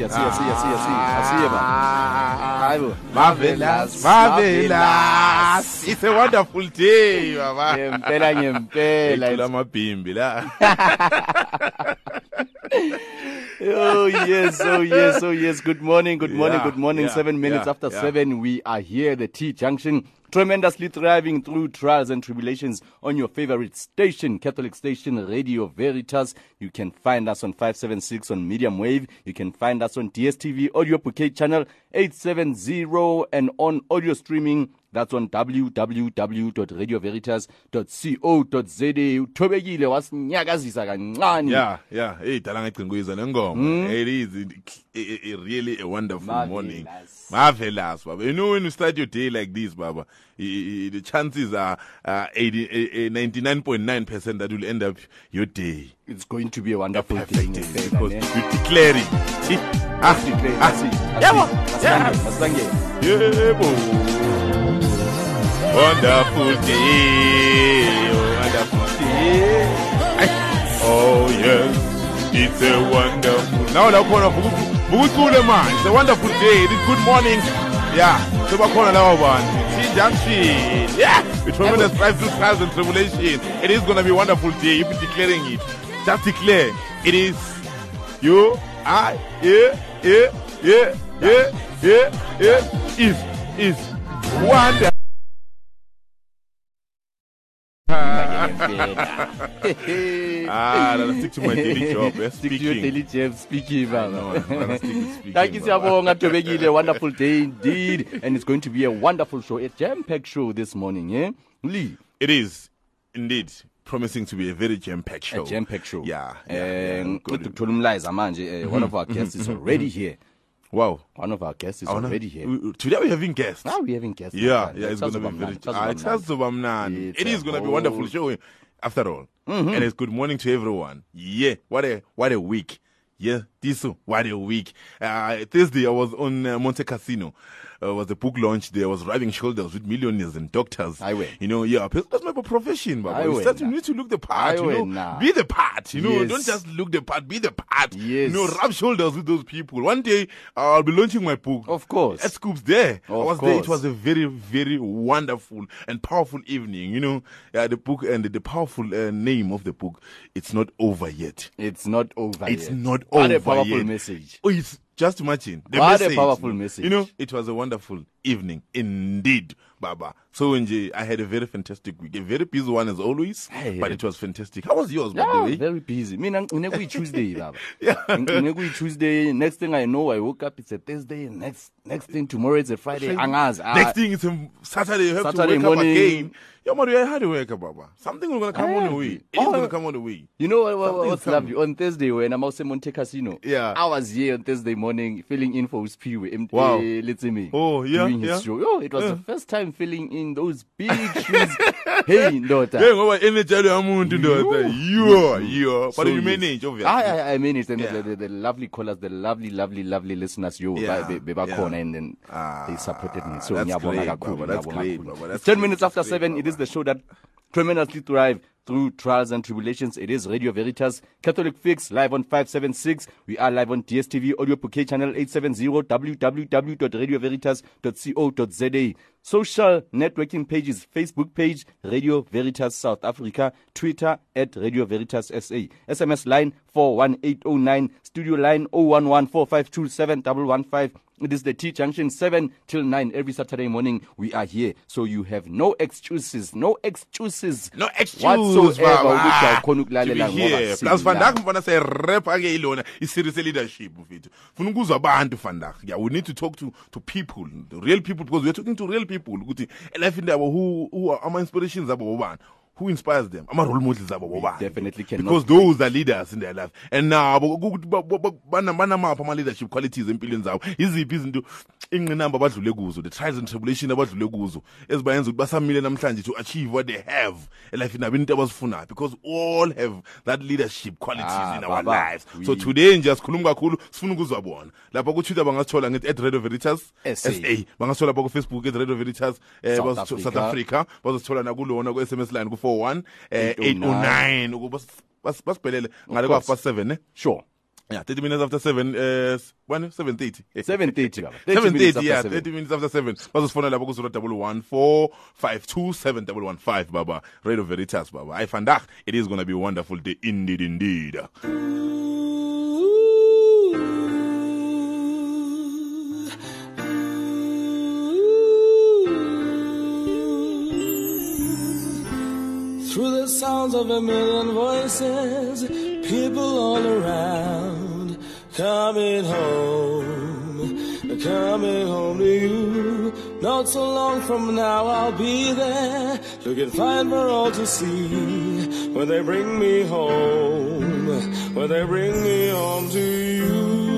yes asiye asiye asiye asiye asiye asiye asiye ba hayi bo Marvelous, marvelous. It's a wonderful day, baba. ngempela ngempela Ecula amabhimbi la. Oh yes, oh yes, oh yes. Good morning, good morning, Yeah, good morning. yeah, Seven minutes yeah, after seven, we are here, the T Junction, tremendously thriving through trials and tribulations on your favorite station, Catholic station, Radio Veritas. You can find us on 576 on medium wave. You can find us on DSTV audio bouquet channel 870 and on audio streaming. That's on www.radioveritas.co.za. Uthobekile wasinyakazisa kancane. Yeah, yeah. Hey, dala ngicingwe nengoma. It is it, it, it really a wonderful Marvelous. morning. Marvelous, baba. You know when you start your day like this, baba, the chances are uh, 80, eh, eh, 99.9% that will end up your day It's going to be a wonderful perfect day. day ngempela, because ne? you're declaring. Eh, Ah, Declare, ah, asi- asi- yabo, asibangele, yes. asibangele. Yebo. Wonderful day. Oh, wonderful day. Oh yes. It's a wonderful. Now la khona bukucule man. It's a wonderful day. It is good morning. Yeah. so Sebakhona lawa bantu. T-Junction. Yeah. We tremendous strive through trials and. It is to be a wonderful day if you're declaring it. Just declare. It is you, I, yeah, yeah, yeah, yeah, yeah, yeah, is, is wonder. Ah, I'll stick to my daily job, eh? Stick to your daily job speaking know, baba. I'm stick with speaking, Thank you siyabonga Thobekile wonderful day indeed and it's going to be a wonderful show a jam packed show this morning yeah Lee It is indeed promising to be a very jam-packed show. a jam packed show Yeah. yeah, yeah, ngicela good. ukuthola umlayiza manje eh, one of our guests is already here Wow. one of our guests is wanna- already here we- Today we're having guests. now we're having guests Yeah, yeah, it's going to be very. Ah, kusazoba It mnandi. has to be mnandi. It's It is a going to be a wonderful whole- show. After all, and it's good morning to everyone. Yeah, what a what a week. Yeah, this what a week. Uh, Thursday I was on uh, Montecasino. Uh, was the book launch there. I was rubbing shoulders with millionaires and doctors. Aye, we. You know, yeah, that's my profession, but you start to need to look the part. Aye, you know, nah. be the part. You know, Yes. don't just look the part. Be the part. Yes. You know, rub shoulders with those people. One day I'll be launching my book. Of course. At Scoops there. I Of was there. It was a very, very wonderful and powerful evening. You know, uh, the book and the, powerful uh, name of the book, It's Not Over Yet. it's not over It's yet. not what over a powerful yet. message Oh, it's just imagine. The What a powerful message. You know, it was a wonderful evening indeed, Baba. So, Nje, I had a very fantastic week. A very busy one as always, Hey, but it was fantastic. How was yours, by the way? very busy. Ngine kuyi Tuesday baba. Ngine kuyi Tuesday. Next thing I know, I woke up. It's a Thursday. Next next thing tomorrow it's a Friday. Angazi. Ah, Next thing is um, Saturday. You have Saturday to wake morning. up again. Yo, man, you had to wake up, Baba. Something was gonna come on the way. It is Oh, gonna come on the way. You know what, what, what's lovely? On Thursday when I'm also Montecasino. Yeah. I was here on Thursday morning filling in for Uspiwe. MT Wow. Let's me. Oh, yeah, doing his yeah. show. Oh, it was Yeah. the first time filling in those big shoes. hey, Ndota. Hey, ngoba energy umuntu ndoda. You, you. But So you manage, obviously. I, I, I managed, and Yeah. the, the, the lovely callers, the lovely, lovely, lovely listeners, you, Yeah, be- be- bebakhona, yeah. and then Ah, they supported me. So, that's great, Baba, that's great. Baba, that's 10 minutes after 7. It is. The show that tremendously thrive through trials and tribulations. It is Radio Veritas, Catholic Fix, live on 576. We are live on DSTV, Audio Bouquet Channel 870, www.radioveritas.co.za. Social networking pages, Facebook page, Radio Veritas South Africa, Twitter at Radio Veritas SA. SMS line 41809, studio line 0114527115. It is the T Junction 7 till 9 every Saturday morning. We are here. So you have no excuses, no excuses. no excuse whatsoever Ah, to be here. plus vandak mfana serepa ke ilona iseries leadership mfethu funa ukuzwa abantu yeah we need to talk to to people the real people because we're talking to real people life indaba who who are ama inspirations who inspires them? Ama-role models abo bobani. because those are leaders in their life. And nabo banamaphi ama-leadership qualities empilweni zabo? Yiziphi izinto ingqinamba abadlule kuzo the trials and tribulation abadlule kuzo ezibayenza ukuthi basamile namhlanje to achieve what they have elifini nabo into abazifunayo? Because all have that leadership qualities ah, in our baba. lives. oui. so today nje asikhulumi kakhulu sifuna ukuzwa bona. Lapha kutwitter bangasithola ngithi at radio veritas sa bangasithola bakufacebook at radio veritas um south africa. Bazosithola nakulona ku-sms line ku 041 eh, 809 ukuba basibhelele ngale kwa past 7 eh? sure. Yeah 30 minutes after 7 uh when 7:30 7:30 baba. 7:30 yeah 30 minutes after 7 bazosifonela lapho ku 0145271115 baba. Radio veritas baba. I find that it is going to be a wonderful day indeed indeed. Through the sounds of a million voices, people all around, coming home, coming home to you. Not so long from now, I'll be there, looking fine for all to see. When they bring me home, when they bring me home to you.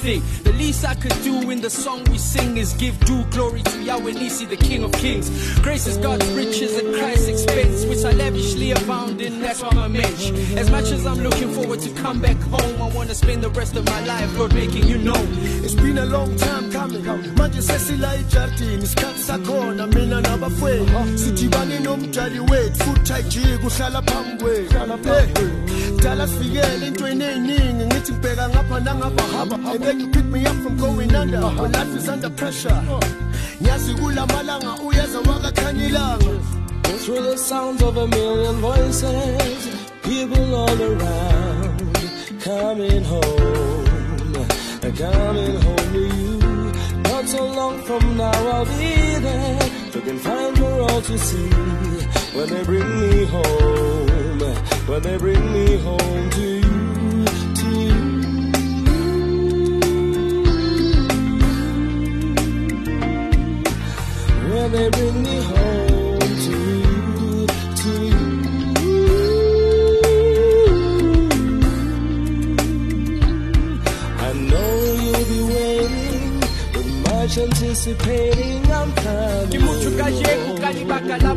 Thing. The least I could do in the song we sing is give due glory to Yahweh Nissi, the King of Kings. Grace is God's riches at Christ's expense, which I lavishly abound in. That's why I'm a mensch. As much as I'm looking forward to come back home, I wanna spend the rest of my life, Lord, making you know. It's been a long time coming manje sesila ejardini isikhathi sakhona mina nabafweni sidibane nomjali wethu futhi ayijiki uhlala phambi kwethu dala sifikele entweni ey'ningi ngithi ngibheka ngapha pick me up from going under. Life is under pressure. Ngiyazi uyeza Through the sounds of a million voices, people all around, coming home, coming home to you. Not so long from now, I'll be there, looking fine for all to see. When they bring me home, when they bring me home to you, they bring me home to you, to you. I know you'll be waiting with much anticipating. I'm coming. Ka lebaka la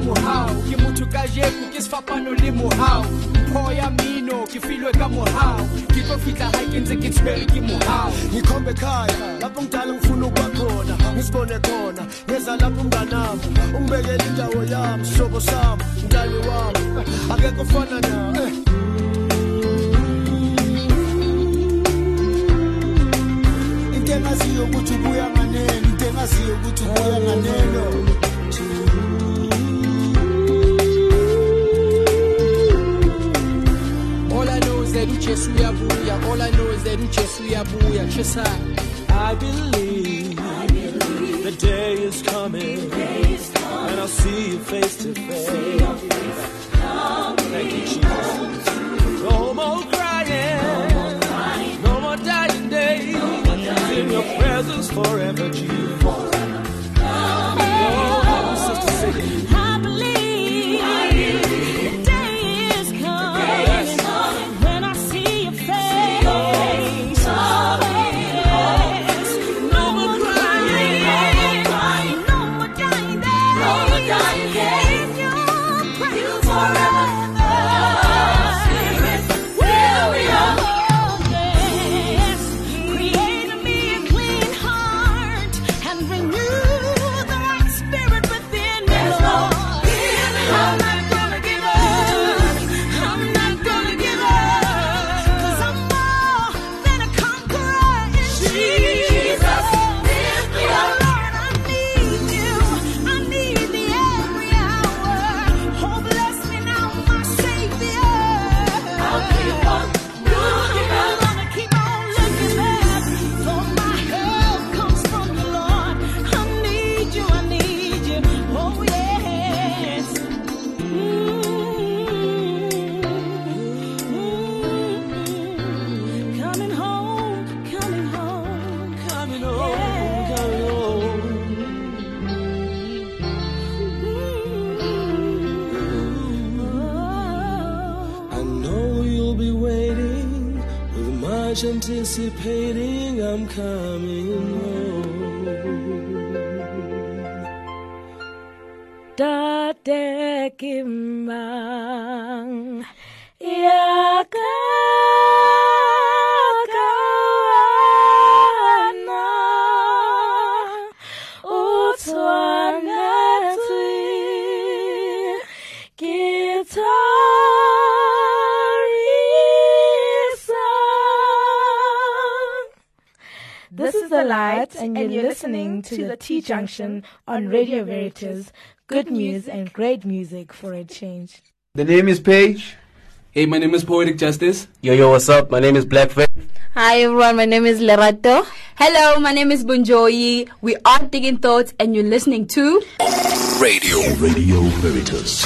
ke motho ka jeku ke sefapano le mohau. Pho ya mino ke filwe ka mohau. Ke tlo fitlha ha ke ntse ke tshwere ke mohau. Ngikhombe ekhaya lapho ngidala ngifuna ukuba khona. Ngisibone khona ngeza lapho umnganami ungibekele indawo yami sihlobo sami mntali wami. Akekho fana na eh. into engaziyo ukuthi ubuya nganeno into engaziyo ukuthi ubuya nganeno all i know is that chesana I believe, the day is coming, and I'll see you face to face. Thank you, Jesus. No more crying, no more dying days. In your presence forever, Jesus. Oh, sister, anticipating I'm coming home. Da, da, give my and you're listening to the T Junction on Radio Veritas. Good news and great music for a change. The name is Paige. Hey, my name is Poetic Justice. Yo, yo, what's up? My name is Black Faith. Hi everyone, my name is Lerato. Hello, my name is Bunjoyi. We are Digging Thoughts and you're listening to Radio. Radio Veritas.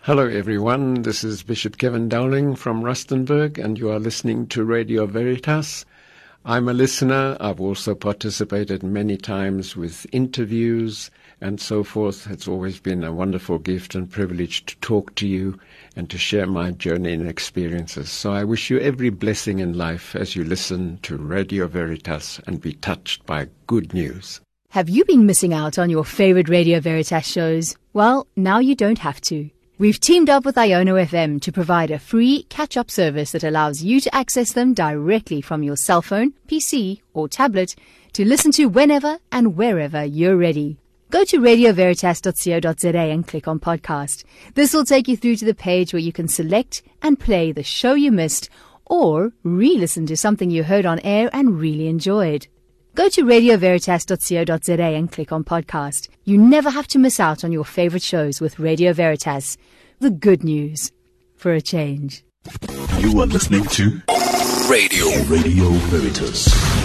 Hello, everyone. This is Bishop Kevin Dowling from Rustenburg, and you are listening to Radio Veritas. I'm a listener. I've also participated many times with interviews and so forth. It's always been a wonderful gift and privilege to talk to you and to share my journey and experiences. So I wish you every blessing in life as you listen to Radio Veritas and be touched by good news. Have you been missing out on your favorite Radio Veritas shows? Well, now you don't have to. We've teamed up with Iono FM to provide a free catch up service that allows you to access them directly from your cell phone, PC, or tablet to listen to whenever and wherever you're ready. Go to radioveritas.co.za and click on podcast. This will take you through to the page where you can select and play the show you missed or re listen to something you heard on air and really enjoyed. Go to radioveritas.co.za and click on podcast. You never have to miss out on your favorite shows with Radio Veritas. The good news for a change. You are listening to Radio. Radio Veritas.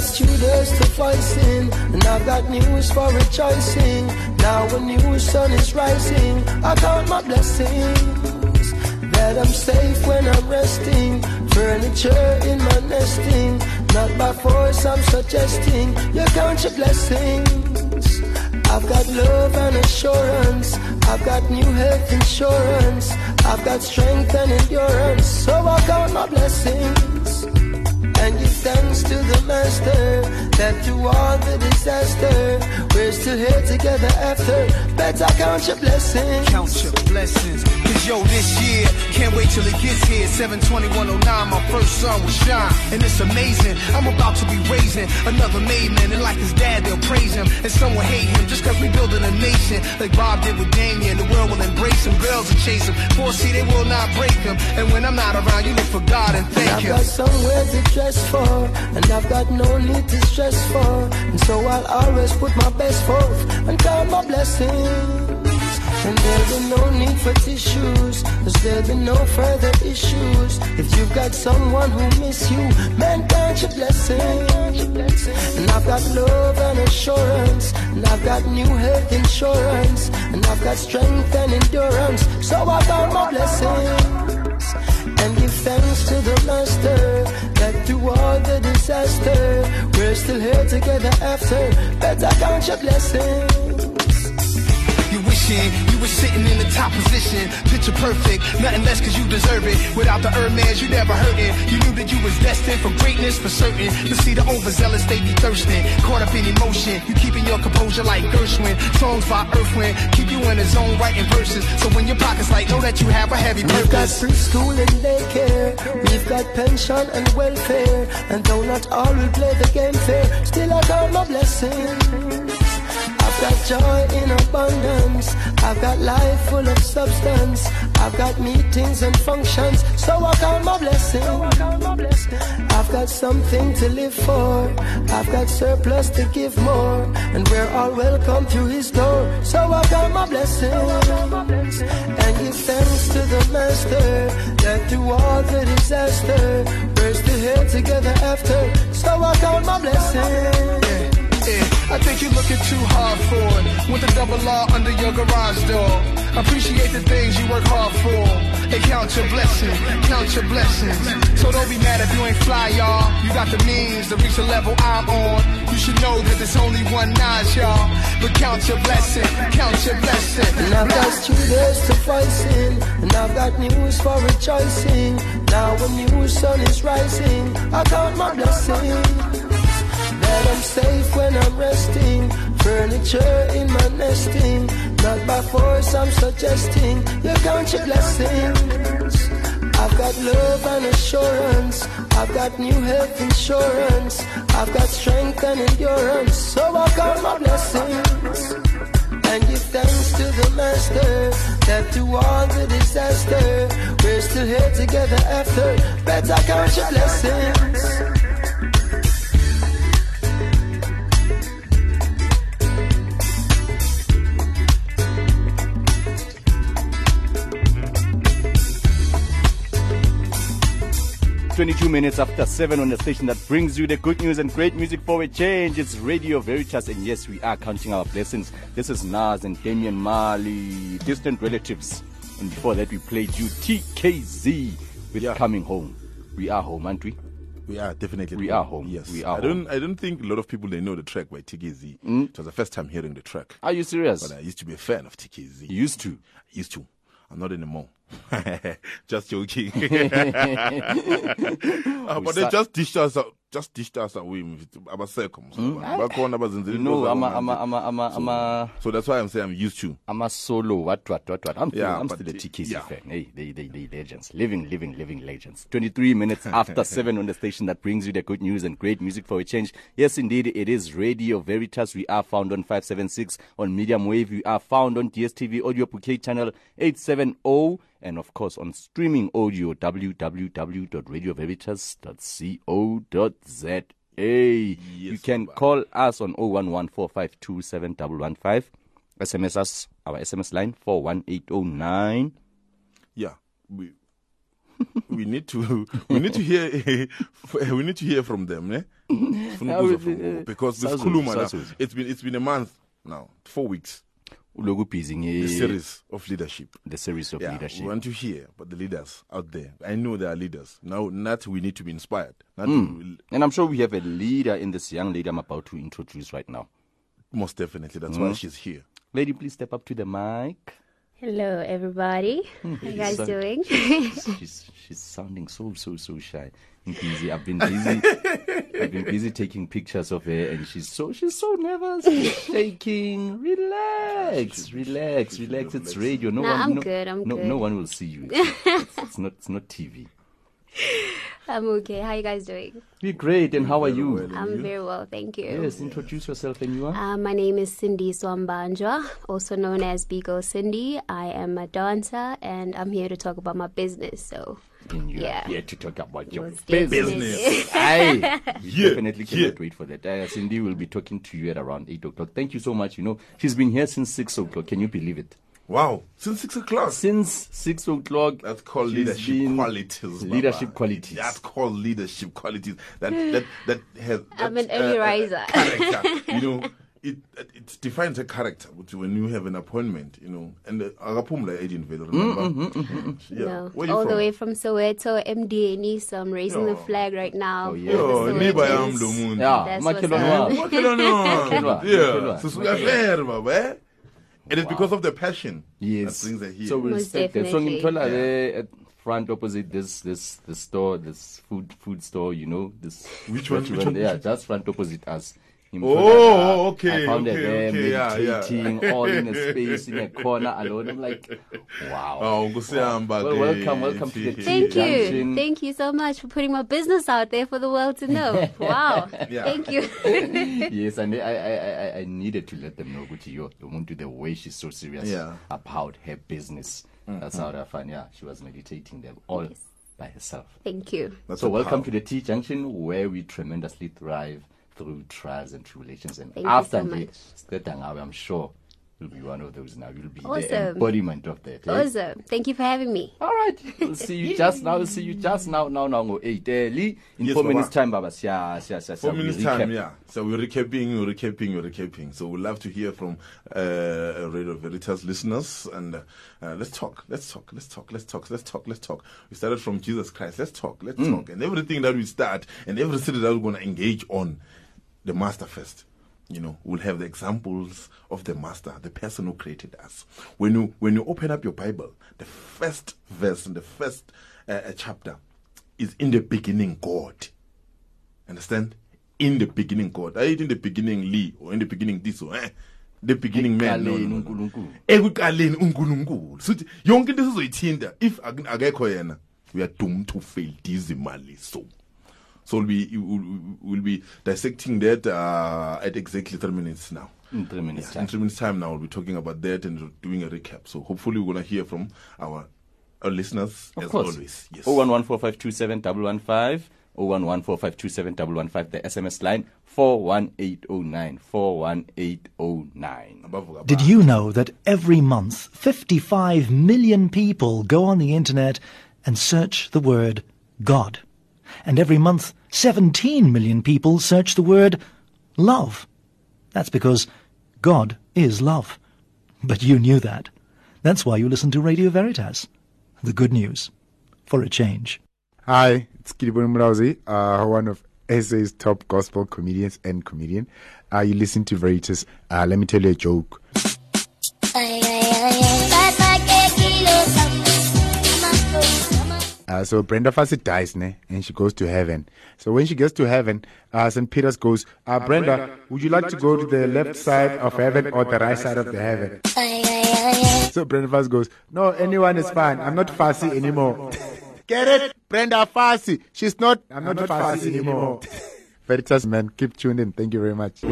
I've got students to voice in, and I've got news for rejoicing. Now a new sun is rising, I count my blessings. That I'm safe when I'm resting, furniture in my nesting. Not by force, I'm suggesting you count your blessings. I've got love and assurance. I've got new health insurance. I've got strength and endurance. So I count my blessings thanks to the Master that through all the disaster, we're still here together after. Better count your blessings. Count your blessings. Cause yo, this year, can't wait till it gets here. 72109, my first son will shine. And it's amazing. I'm about to be raising another made man. And like his dad, they'll praise him. And some will hate him just cause we building a nation. Like Bob did with Damian. The world will embrace him. Girls will chase him. For see, they will not break him. And when I'm not around, you look for God and thank you I've him. got somewhere to dress for, and I've got no need to stress for. And so I'll always put my best forth and count my blessings. And there'll be no need for tissues, cause there'll be no further issues. If you've got someone who miss you, man, count your blessings. And I've got love and assurance, and I've got new health insurance, and I've got strength and endurance. So I count my blessings and give thanks to the Master that through all the disaster, we're still here together after. Better count your blessings. You you were sitting in the top position. Picture perfect, nothing less cause you deserve it. Without the Hermes, you never hurt it. You knew that you was destined for greatness for certain. You see the overzealous, they be thirsting. Caught up in emotion, you keeping your composure like Gershwin. Songs by Earthwind, keep you in the zone writing verses. So when your pockets light, know that you have a heavy We've got purpose. preschool and daycare. We've got pension and welfare. And though not all will play the game fair, still I count my blessings. I've got joy in abundance. I've got life full of substance. I've got meetings and functions. So I count my blessings. I've got something to live for. I've got surplus to give more. And we're all welcome through his door. So I count my blessings. And give thanks to the master that through all the disaster, we're still here together after. So I count my blessings. Yeah, I think you're looking too hard for it. With the double R under your garage door. Appreciate the things you work hard for. Hey, count your blessings, count your blessings. So don't be mad if you ain't fly, y'all. You got the means to reach the level I'm on. You should know that there's only one notch, y'all. But count your blessing, count your blessing. And I've got students to voicing, and I've got news for rejoicing. Now a new sun is rising, I count my blessings. I'm safe when I'm resting, furniture in my nesting. Not by force, I'm suggesting you count your blessings. I've got love and assurance. I've got new health insurance. I've got strength and endurance. So I count my blessings and give thanks to the master that through all the disaster we're still here together after better count your blessings Twenty-two minutes after seven on the station that brings you the good news and great music for a change. It's Radio Veritas, and yes, we are counting our blessings. This is Nas and Damian Marley, distant relatives. And before that, we played you TKZ with Coming Home. We are home, aren't we? We are definitely. We are home. Yes, we are. I don't. I don't think a lot of people they know the track by TKZ. Mm. It was the first time hearing the track. Are you serious? But I used to be a fan of TKZ. You used to. I used to. I'm not anymore. Just joking. Ah, but they just dished us out, just dished us away with abasekho bakhona abazenze You into know, zabo I'm a, manje. I'm a, I'm a, I'm a, I'm a, so that's why I'm saying I'm used to. I'm a solo. What, what, what, what? I'm, still, Yeah, I'm still a the- TKZ yeah. fan. Hey, they, they, they legends. Living, living, living legends. 23 minutes after 7 on the station that brings you the good news and great music for a change. Yes, indeed, it is Radio Veritas. We are found on 576 on Medium Wave. We are found on DSTV Audio Bouquet channel 870 and of course on streaming audio www.radioveritas.co.za. you can call us on 0114527115. SMS us, our SMS line 41809. Yeah, we we need to we need to hear we need to hear from them, eh? From- because this Kuluma now, it's been it's been a month now, four weeks. Uloku nge- The series of leadership. The series of yeah, leadership. We want to hear about the leaders out there. I know there are leaders. Now not we need to be inspired. Not Mm. And I'm sure we have a leader in this young lady I'm about to introduce right now. Most definitely. That's why Mm. she's here. Lady, please step up to the mic. Hello, everybody. How you guys Sound- doing? she's she's sounding so so so shy. I'm busy. I've been busy. I've been busy taking pictures of her, and she's so she's so nervous. She's shaking. Relax, relax, relax. It's radio. No Nah, one. I'm no, good, I'm no, good. no one will see you. It's, it's, it's not. It's not TV. I'm okay. How are you guys doing? We're great. And how are you? I'm very well, thank you. Yes. Introduce yourself, and you are. Uh, my name is Cindy Swambanjwa, also known as Beagle Cindy. I am a dancer and I'm here to talk about my business. So, And you yeah. here to talk about your Most business. definitely. Aye. Yeah, definitely yeah. cannot wait for that. Uh, Cindy will be talking to you at around 8 o'clock. Thank you so much. You know, she's been here since 6 o'clock. Can you believe it? Wow. Since 6 o'clock. Since 6 o'clock. That's called leadership been- qualities. Baba. Leadership qualities. That's called leadership qualities. That that that has. I'm an early uh, uh, riser. character. you know, it it defines a character which when you have an appointment. You know, and the Agapumla agent Velo, remember? Mm, mm, Yeah. No, Where you all from? the way from Soweto, MDNE. So I'm raising the Oh. flag right now. Oh, yeah. Yo, niba yam Sowetans. lo muntu. Yeah, That's makhelwane what's wami. up. Makhelwane Makhelwane. Yeah. makhelwane. Sisuka fair, baba. eh? It is because of the passion Yes. that brings her here. So we'll Most step there. So definitely. ngithola there at front opposite this this this store, this food food store, you know, this Which one? restaurant Which one? there, just front opposite us. Ngimthola Oh, there. okay, I found her okay, there okay, yeah, yeah. meditating, all in a space, in a corner alone. I'm like, wow. Oh, kusiyamba Well, welcome, welcome to the Thank you. Junction. Thank you so much for putting my business out there for the world to know. Wow. Yeah. Thank you. yes, and I, I, I, I- I needed to let them know Gucci, yo, Umuntu, the way she's so serious Yeah. about her business. Mm-hmm. That's how I found, yeah, she was meditating there all by herself. Thank you. That's so welcome power. to the T Junction where we tremendously thrive through trials and tribulations. And Thank you after so the much. I'm sure you'll be one of those now. You'll be the embodiment of that. eh? Awesome. Thank you for having me. All right. We'll see you just now. We'll see you just now. Now, now, go eight. Uh, in Yes, four Baba. minutes time, Baba. Siya, siya, siya, Four siya, we minutes recap. time, yeah. So we're recapping, we're recapping, we're recapping. So we'd love to hear from uh, Radio Veritas listeners and uh, uh, let's talk, let's talk, let's talk, let's talk, let's talk, let's talk. We started from Jesus Christ. Let's talk, let's Mm. talk, and everything that we start and everything that we're going to engage on, the Master first. You know, we'll have the examples of the Master, the person who created us. When you when you open up your Bible, the first verse and the first uh, uh, chapter is in the beginning God. Understand? In the beginning, God. I in the beginning Lee or in the beginning this or eh? The beginning man. Ekuqaleni uNkulunkulu. Sithi yonke into sizoyithinta if ak- akekho yena we are doomed to fail dismally so. So we'll be we'll, we'll be dissecting that uh, at exactly three minutes now. In three minutes Yeah, time. In three minutes time now we'll be talking about that and doing a recap. So hopefully we're gonna hear from our our listeners Of as course. always. Yes. Oh one one four five two seven double one five. Oh one one four five two seven double one five. The SMS line four one eight oh nine four one eight oh nine. Did you know that every month 55 million people go on the internet and search the word God? And every month 17 million people search the word love. That's because God is love. But you knew that. That's why you listen to Radio Veritas. The good news. For a change. Hi, it's Kidibon Murauzi, uh, one of SA's top gospel comedians and comedian. Uh, you listen to Veritas. Uh, let me tell you a joke. Uh, so Brenda Fassie dies, ne? And she goes to heaven. So when she gets to heaven, uh, St. Peter's goes, uh, Brenda, would you like to go to the left side of heaven or the right side of the heaven? So Brenda Fassie goes, No, anyone is fine. I'm not fussy anymore. Get it? Brenda Fassie. She's not, I'm not, fussy, anymore. Veritas, man, keep tuned in. Thank you very much.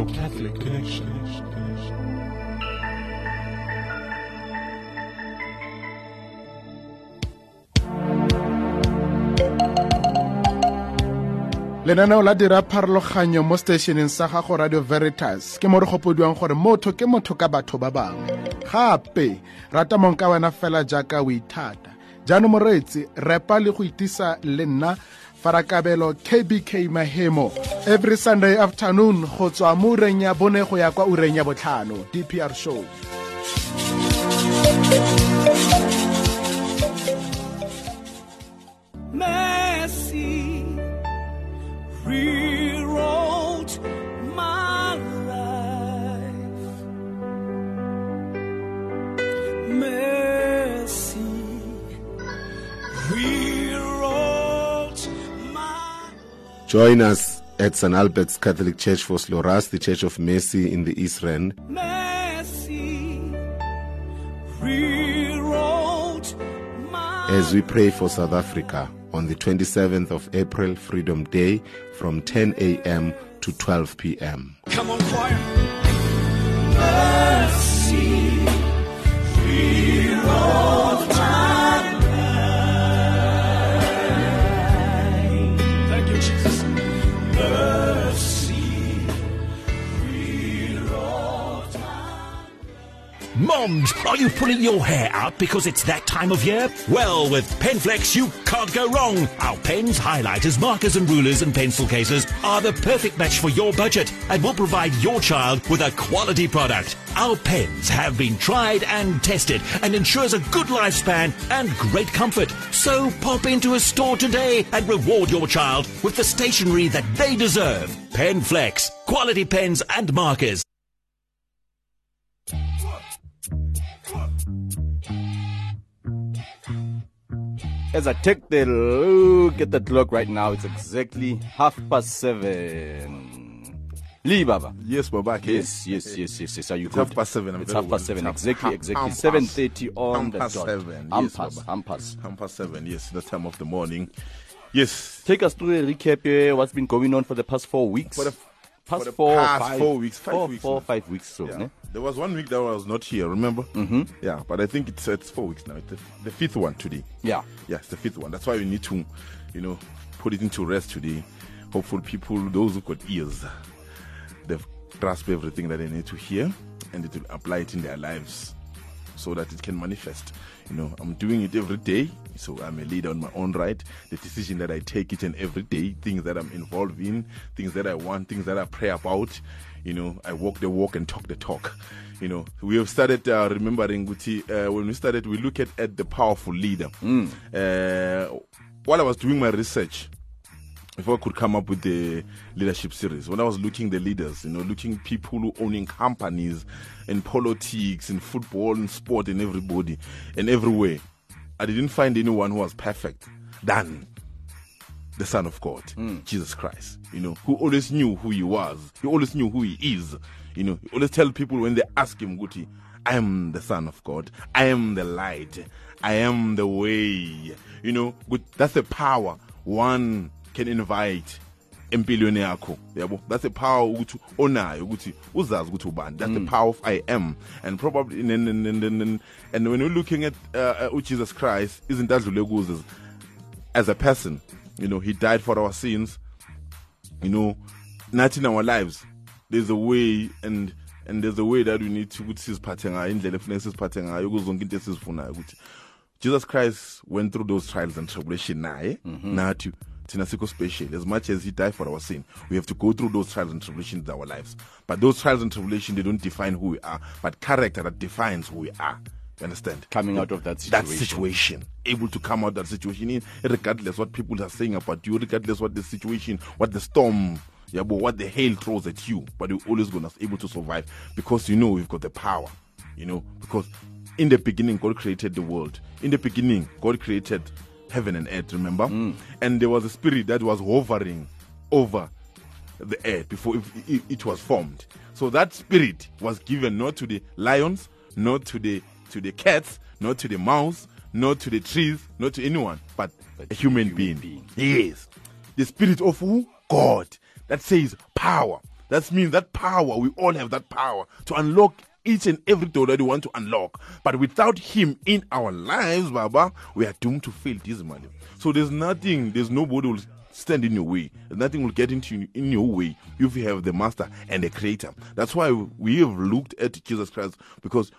Lenaneo la dira pharologanyo mo stationeng sa gago radio veritas ke mo re gopodiwang gore motho ke motho ka batho ba bangwe. Gape rata mong ka wena fela jaaka o ithata. Jaanong moreetsi repa le go itisa le nna farakabelo kbk mahemo. Every sunday afternoon go tswa mo ureng ya bone go ya kwa ureng ya botlhano dpr show rewrote my life. Mercy rewrote Join us at St. Albert's Catholic Church for Sloras, the Church of Mercy in the East Rand. mercy as we pray for South Africa on the 27th of April, Freedom Day, from 10 a.m. to 12 p.m. Come on, choir. Mercy Moms, are you pulling your hair out because it's that time of year? Well, with Penflex, you can't go wrong. Our pens, highlighters, markers, and rulers and pencil cases are the perfect match for your budget and will provide your child with a quality product. Our pens have been tried and tested and ensures a good lifespan and great comfort. So pop into a store today and reward your child with the stationery that they deserve. Penflex, quality pens and markers. As I take the look at the clock right now, it's exactly half past seven. Lee Baba. Yes, Baba. Yes, yes, yes, yes, yes. Are you It's good? half past seven. I'm It's half past seven. Exactly, exactly. Seven thirty on half the past dot. seven. Half Yes, past, Baba. half past. Half past seven. Yes, the time of the morning. Yes. Take us through a recap here. What's been going on for the past four weeks? For the past for the four, past five, four weeks, five four, weeks four, five weeks. So, Yeah. There was one week that I was not here, remember? Mm-hmm. Yeah, but I think it's it's four weeks now. It's the, the fifth one today. Yeah. Yeah, it's the fifth one. That's why we need to, you know, put it into rest today. Hopefully, people, those who got ears, they've grasped everything that they need to hear. and it will apply it in their lives so that it can manifest. You know, I'm doing it every day, so I'm a leader on my own right. The decision that I take each and every day, things that I'm involved in, things that I want, things that I pray about. You know, I walk the walk and talk the talk. You know, we have started uh, remembering Guti, uh, when we started, we look at, at the powerful leader. Uh, while I was doing my research, if I could come up with the leadership series, when I was looking the leaders, you know, looking people who owning companies in politics, in football, in sport, in everybody, and everywhere, I didn't find anyone who was perfect than the Son of God, Jesus Christ. You know, who always knew who he was. He always knew who he is. You know, he always tell people when they ask him, Guti, I am the Son of God. I am the light. I am the way. You know. That's the power one can invite empilweni yakho yabo that's the power ukuthi onayo ukuthi uzazi ukuthi ubani that's the power of i am and probably and, and, and, and when you're looking at uh, uh, jesus christ izinto adlule kuzo as a person you know he died for our sins. You know not in our lives. There's a way and and there's a way that we need to ukuthi siziphathe ngayo indlela efuneka siziphathe ngayo kuzo zonke into esizifunayo ukuthi jesus christ went through those trials and tribulation naye mhm. nathi thina sikho special. As much as he died for our sin we have to go through those trials and tribulations in our lives. But those trials and tribulations they don't define who we are but character that defines who we are you understand Coming out of that that situation. situation able to come out of that situation in regardless what people are saying about you regardless what the situation what the storm yeah, but what the hail throws at you, but you're always gonna be able to survive because you know we've got the power, you know, because in the beginning God created the world. In the beginning, God created heaven and earth, remember? Mm. And there was a spirit that was hovering over the earth before it, it, it was formed. So that spirit was given not to the lions, not to the to the cats, not to the mouse, not to the trees, not to anyone, but a human, being. Yes. The spirit of who? God. That says power. That means that power, we all have that power to unlock each and every door that we want to unlock. But without him in our lives, Baba, we are doomed to fail dismally. So there's nothing, there's nobody will stand in your way. Nothing will get into in your way if you have the master and the creator. That's why we have looked at Jesus Christ because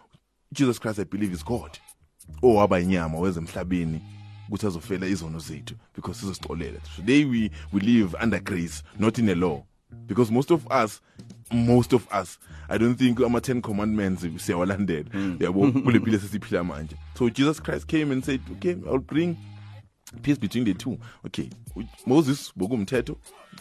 Jesus Christ, I believe, is God. owaba inyama weze emhlabeni ukuthi azofela izono zethu because sizosixolela today we, we live under grace not in a law. Because most of us most of us i don't think ama-10 commandments siyawalandela. Hmm. Yabo kule phile sesiphila manje. So jesus christ came and said okay i'll bring peace between the two. Okay moses bokumthetho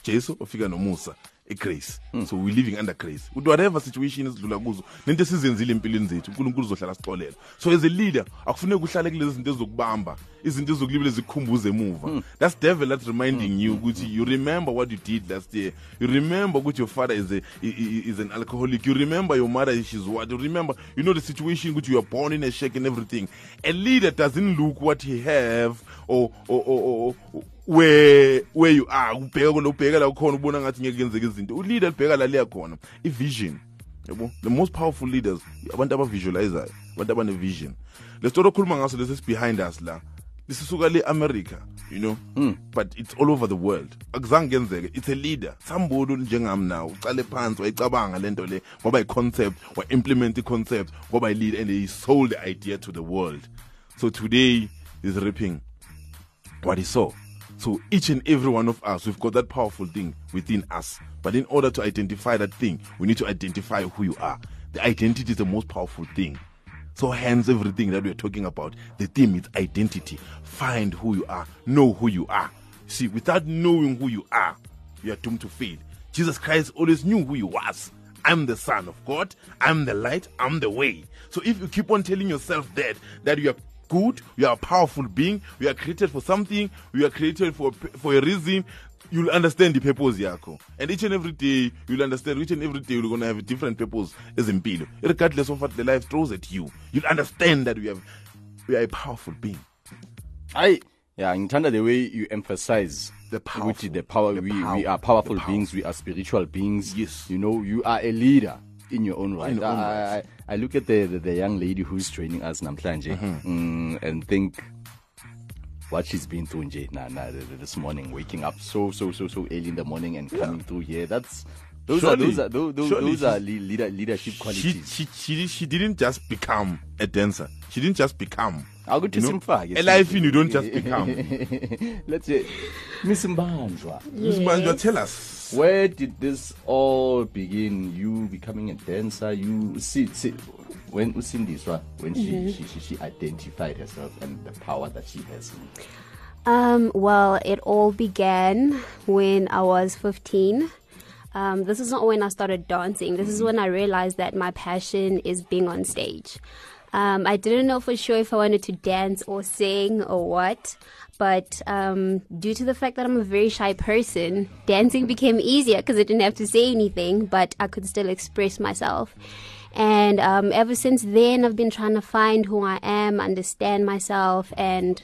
jesu ofika nomusa igrace hmm. so we're living under grace ukuthi whatever situation esidlula kuzo nento esizenzile empilweni zethu unkulunkulu uzohlala sixolela so as a leader akufuneki uhlale kulezi zinto ezokubamba izinto ezokulibele zikhumbuze emuva. Hmm. That's devil that's reminding hmm. you ukuthi you remember what you did last year. You remember ukuthi your father is, a, is an alcoholic. You remember your mother she's what? You remember you know the situation ukuthi you are born in a shack and everything. A leader doesn't look what he have or, or, or, or where where you are ubheka kona ubheka la khona ubona ngathi ngeke kenzeka izinto. Uleader libheka la liya khona i-vision. Yabo the most powerful leaders abantu abavisualizayo abantu abane-vision. Le story okhuluma ngaso lesi behind us la lisisuka le-america you know? Hmm. But it's all over the world. Akuzange kenzeke it's a leader. Somebody njengami nawo ucale phansi wayicabanga lento le kwaba i-concept wa-implement i-concept kwaba i-lead and he sold the idea to the world. So today he's reaping what he saw. So each and every one of us, we've got that powerful thing within us. But in order to identify that thing, we need to identify who you are. The identity is the most powerful thing. So hence everything that we're talking about, the theme is identity. Find who you are. Know who you are. See, without knowing who you are, you are doomed to fail. Jesus Christ always knew who he was. I'm the Son of God. I'm the light. I'm the way. So if you keep on telling yourself that, that you are good, you are a powerful being, you are created for something, you are created for for a reason, you'll understand the purpose yako. And each and every day, you'll understand each and every day you're gonna have a different purpose as impilo. Regardless of what the life throws at you, you'll understand that we have we are a powerful being. I yeah, ngithanda the way you emphasize the power, the power. we, we are powerful beings. We are spiritual beings. Yes, you know, you are a leader in your own right. your own I, right. I, I look at the, the the young lady who's training us namhlanje mm, and think what she's been through nje, na, na, th- th- this morning, waking up so so so so early in the morning and coming through here. That's Those Surely. are those are those, those, those are le- leader, leadership qualities. she, she, she didn't just become a dancer. She didn't just become. I'll go to Simfake. A life in you don't just become. Let's say, Miss Mbanjwa. Miss Mbanjwa, tell us. Where did this all begin? You becoming a dancer, you see, see when Usindiswa, when she, Mhm. she, she, she identified herself and the power that she has. Um, well, it all began when I was 15. Um, this is not when I started dancing. This is when I realized that my passion is being on stage. Um, I didn't know for sure if I wanted to dance or sing or what, but um, due to the fact that I'm a very shy person, dancing became easier because I didn't have to say anything, but I could still express myself. And um, ever since then, I've been trying to find who I am, understand myself. And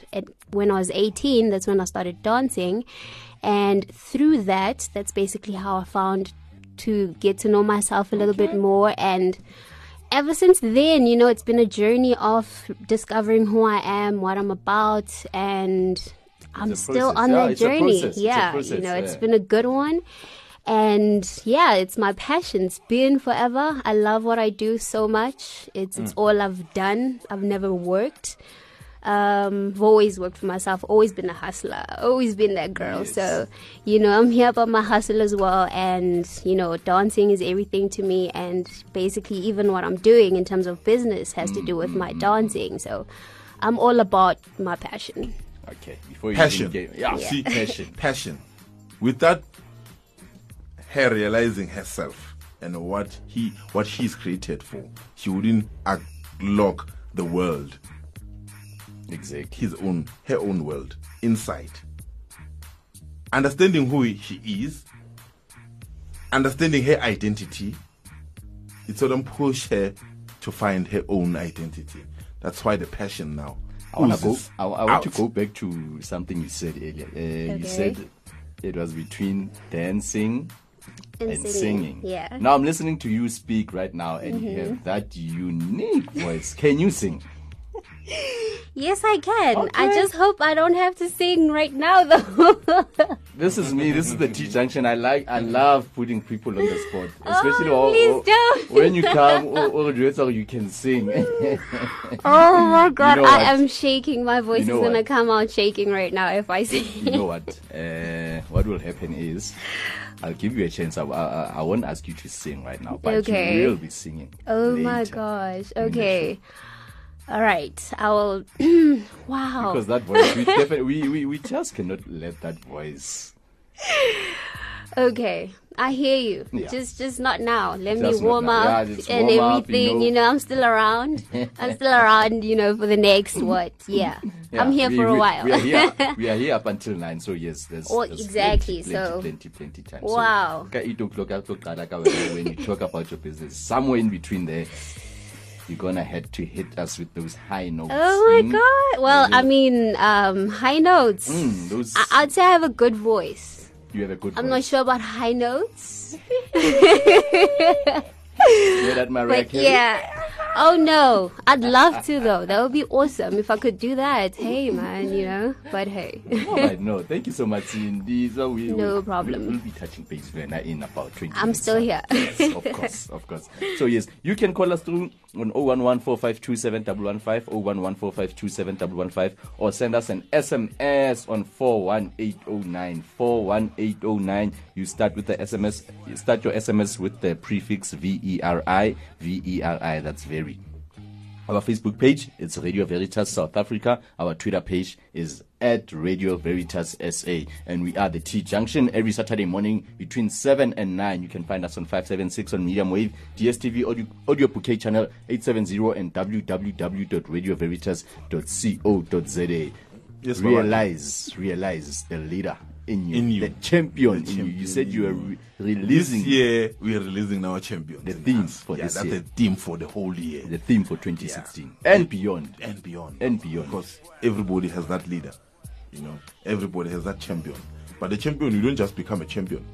when I was 18, that's when I started dancing. And through that, that's basically how I found to get to know myself a little bit more. And ever since then, you know, it's been a journey of discovering who I am, what I'm about, and I'm still on Yeah, that it's journey. It's Yeah, you know, it's yeah. been a good one. And yeah, it's my passion. It's been forever. I love what I do so much. It's it's Mm. all I've done. I've never worked. Um, I've always worked for myself. Always been a hustler. Always been that girl. So you know, I'm here about my hustle as well. And you know, dancing is everything to me. And basically, even what I'm doing in terms of business has to do with my dancing. So I'm all about my passion. Okay, before you passion. even get, yeah, See, passion. passion. Without her realizing herself and what he what she's created for, she wouldn't unlock the world. Exactly. His own her own world inside. Understanding who she is, understanding her identity, it sort of push her to find her own identity. That's why the passion now. I want to go. I, I want to go back to something you said earlier. Uh, You said it was between dancing And and, singing, singing. yeah. Now I'm listening to you speak right now, and you Mhm. have that unique voice. Can you sing? Yes, I can. I just hope I don't have to sing right now, though. This is me. This is the T junction. I like. I love putting people on the spot, especially Oh, all- please all- don't. when you come or, or duets you can sing. oh my god, You know I am shaking. My voice know is gonna what? come out shaking right now if I sing. you know what? Uh, what will happen is, I'll give you a chance. I, I, I won't ask you to sing right now, but Okay. you will be singing. Oh my gosh. Okay. All right. I will. wow. Because that voice, we definitely, we, we, we just cannot let that voice. Okay, I hear you. Yeah. Just, just not now. Let Just me warm up Yeah, and warm up, everything. you You know. know. I'm still around. I'm still around. You know, for the next what? Yeah, I'm here we- for a we- while. We are here. we are here up until nine. So yes, there's, Oh, there's exactly, Plenty, so- plenty, plenty, plenty time. Wow. So, eight o'clock, eight o'clock, like, when when you talk about your business, somewhere in between there, you're gonna have to hit us with those high notes. Oh my Mm. god. Well, I mean, um, high notes. Mm, those I- I'd say I have a good voice. you have a good. I'm voice. not sure about high notes. Hear that, Mariah But Carey? yeah. Oh no. I'd love to though. That would be awesome if I could do that. Hey man, you know. But hey. All right, no, thank you so much, Cindy. So we, No we- problem. We'll, be touching base when I in about 20 I'm minutes still here. Yes, of course, of course. So yes, you can call us through on 01145271115, 01145271115, or send us an SMS on 41809, 41809. You start with the SMS, you start your SMS with the prefix V-E-R-I, V-E-R-I, that's very. Our Facebook page, it's Radio Veritas South Africa. Our Twitter page is at Radio Veritas SA. And we are the T Junction every Saturday morning between 7 and 9. You can find us on 576 on medium wave, DSTV audio, audio bouquet channel 870 and www.radioveritas.co.za. Yes, realize, realize the leader in you, In you. the champion The in you. You said you were re- releasing This year we are releasing our champions. the theme for yeah, this that's year. the theme for the whole year. The theme for 2016 and beyond. And beyond. And beyond. Because everybody has that leader. You know, everybody has that champion. But the champion, you don't just become a champion.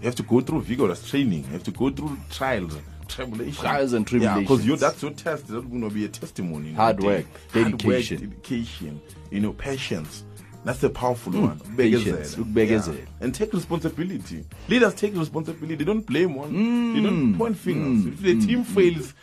You have to go through vigorous training. You have to go through trials, tribulations. Trials and Yeah, because tribulations. that's your test. That's going to be a testimony. you know, Hard work, Hard work, dedication. dedication. You know, patience. That's a powerful Mm. one. Patience. Yeah. And take responsibility. Leaders take responsibility. They don't blame one. They don't point fingers. Mm. If the team fails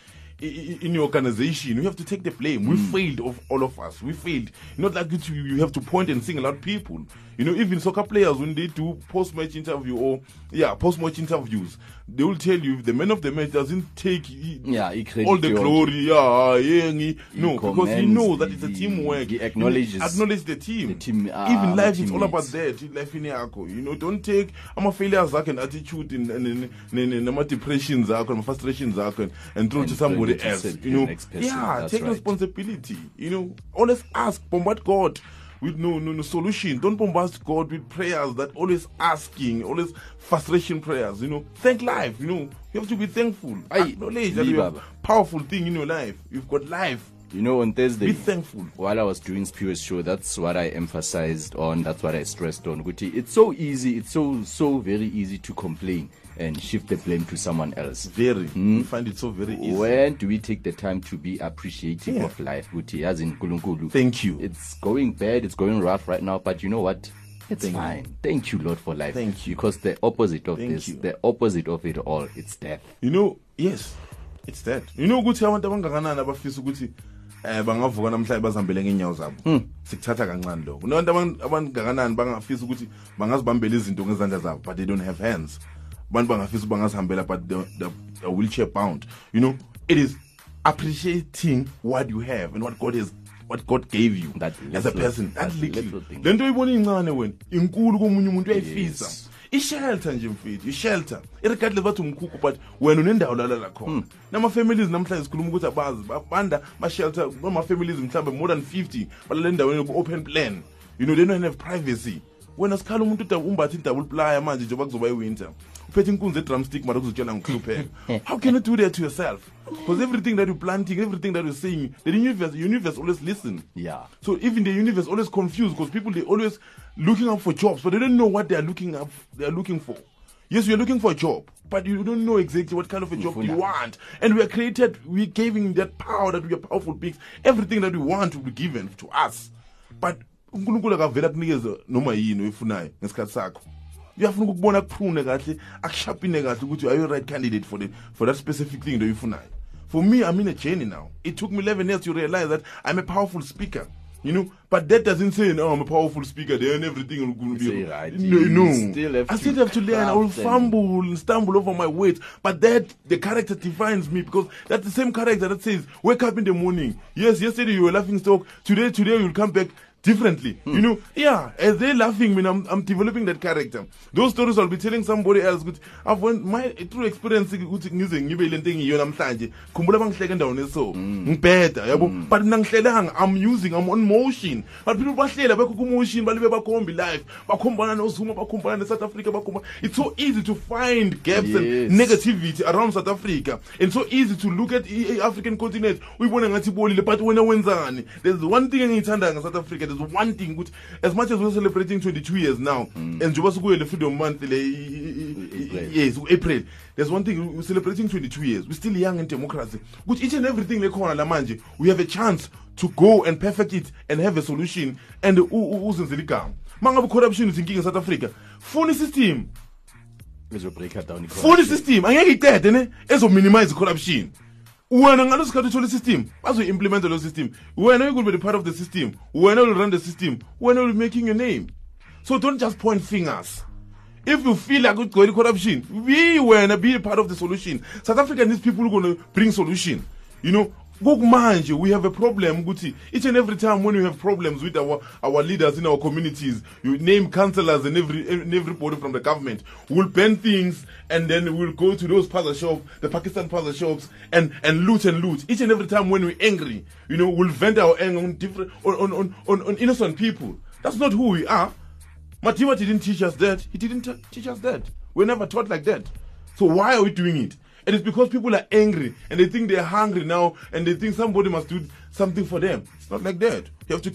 i- i- in your organization, you have to take the blame. We Mm. failed, of all of us. We failed. Not like it, you have to point and single out people. You know, even soccer players when they do post-match interview or yeah, post-match interviews, they will tell you if the man of the match doesn't take Yeah, he all the glory. Yeah, yeah, He no, because he knows that it's a he- teamwork. he acknowledges acknowledge the team. the team, ah, even life is all about that. Life in yakho. You know, don't take I'm ama failures zakho and attitude and and and nama depressions zakho and frustrations zakho and, and throw And to somebody throw it to else. You know, yeah, That's take right. responsibility. You know, always ask, bombard God with no, no no solution. Don't bombard God with prayers that always asking, always frustration prayers. You know, thank life. You know, you have to be thankful. Acknowledge that you have powerful thing in your life. You've got life. You know, on Thursday, Be thankful. while I was doing Spirit show, that's what I emphasized on, that's what I stressed on. Guti, it's so easy, it's so, so very easy to complain and shift the blame to someone else. Very. Hmm? You find it so very easy. When do we take the time to be appreciative Yeah. of life, Guti, as in Kulunkulu? Thank you. It's going bad, it's going rough right now, but you know what? It's Thank you. fine. Thank you, Lord, for life. Thank you. Because the opposite of Thank this, you. the opposite of it all, it's death. you know yes it's that you know ukuthi abantu abangakanani abafisa ukuthi eh bangavuka namhlanje bazihambele ngeenyawo zabo Hmm. sikuthatha kancane lokho kunabantu aban- abangakanani bangafisa ukuthi bangazibambela izinto ngezandla zabo but they don't have hands abantu bangafisa ukuthi bangazihambela but they're, they're, they're wheelchair bound. You know it is appreciating what you have and what god has what god gave you That as a little- person. That that little little thing. le nto uyibona incane wena inkulu komunye umuntu uyayifisa. Yes. i-shelter nje mfethu i-shelter. Irregardless bathi umkhukhu but wena unendawo lalala khona. Hmm. nama-families namhlanje sikhuluma ukuthi abazi banda ma-shelter ama-families mhlawumbe more than 50 balale endaweni yoku-open plan. You know they don't have privacy. Wena sikhala umuntu umbathe i-double playa manje njengoba kuzoba i-winter uphethe inkunzi edrumstick mara kuzotshela ngikuhlupheka how can you do that to yourself because everything that you're planting everything that you're saying the universe, universe always listen Yeah. so even the universe always confused because people they always looking up for jobs, but they don't know what they are looking up they are looking for. Yes, you're looking for a job, but you don't know exactly what kind of a job you want. And we are created, we giving that power that we are powerful beings. Everything that we want will be given to us. But uNkulunkulu akavela kunikeza noma yini oyifunayo ngesikhathi sakho. Uyafuna ukubona kuphune kahle akushapine kahle ukuthi are you right candidate for the for that specific thing that uyifunayo for me i'm in a journey now. It took me 11 years to realize that i'm a powerful speaker you know? But that doesn't say no i'm a powerful speaker then everything will gonna be Say right. no, no. still i to still have to learn. I will fumble and stumble over my words. But that the character defines me because that's the same character that says wake up in the morning. Yes yesterday you were laughing stock. Today today you'll come back differently. Hmm. You know, yeah, as they're laughing when I'm, I'm developing that character. Those stories I'll be telling somebody else. Good, I've went my true experience ngize ngibe le nto engiyiyo namhlanje. Khumbula bangihleke endaweni eso. Hmm. Ngibheda, yabo. Hmm. But mina ngihlelanga I'm using I'm on motion. But people bahlela bekho ku motion balibe bakhombi life. Bakhombana no Zuma, bakhombana ne South Africa. It's so easy to find gaps Yes. and negativity around South Africa. And so easy to look at i- African continent. Uyibona ngathi bolile but wena wenzani? There's one thing engiyithanda nga South Africa. There's one thing which as much as we're celebrating 22 years now and njengoba sikuye le freedom month le yes April. There's one thing we're celebrating 22 years. We're still young in democracy. Which each and everything lekhona la manje we have a chance to go and perfect it and have a solution and u- u- uzenzele igama. Mangabe corruption is inkinga South Africa. Funa system Bezobreak it down. funa isystem angeke iqede ne ezominimize corruption wena ngalo sikhathi uthola isystem bazoyi-implementa lo system. Wena you could be the part of the system. Wena will run the system. Wena will be making your name. So don't just point fingers. If you feel like ugcwele corruption be wena be part of the solution. South africa needs people who gonna bring solution. You know kokumanje we have a problem ukuthi each and every time when we have problems with our our leaders in our communities you name councillors and every and everybody from the government we'll ban things and then we'll go to those puzzle shops the pakistan puzzle shops and and loot and loot each and every time when we're angry you know we'll vent our anger on different on on on, on, innocent people that's not who we are Madiba didn't teach us that. He didn't t- teach us that. We're never taught like that. So why are we doing it? And it's because people are angry and they think they're hungry now and they think somebody must do something for them. It's not like that. You have to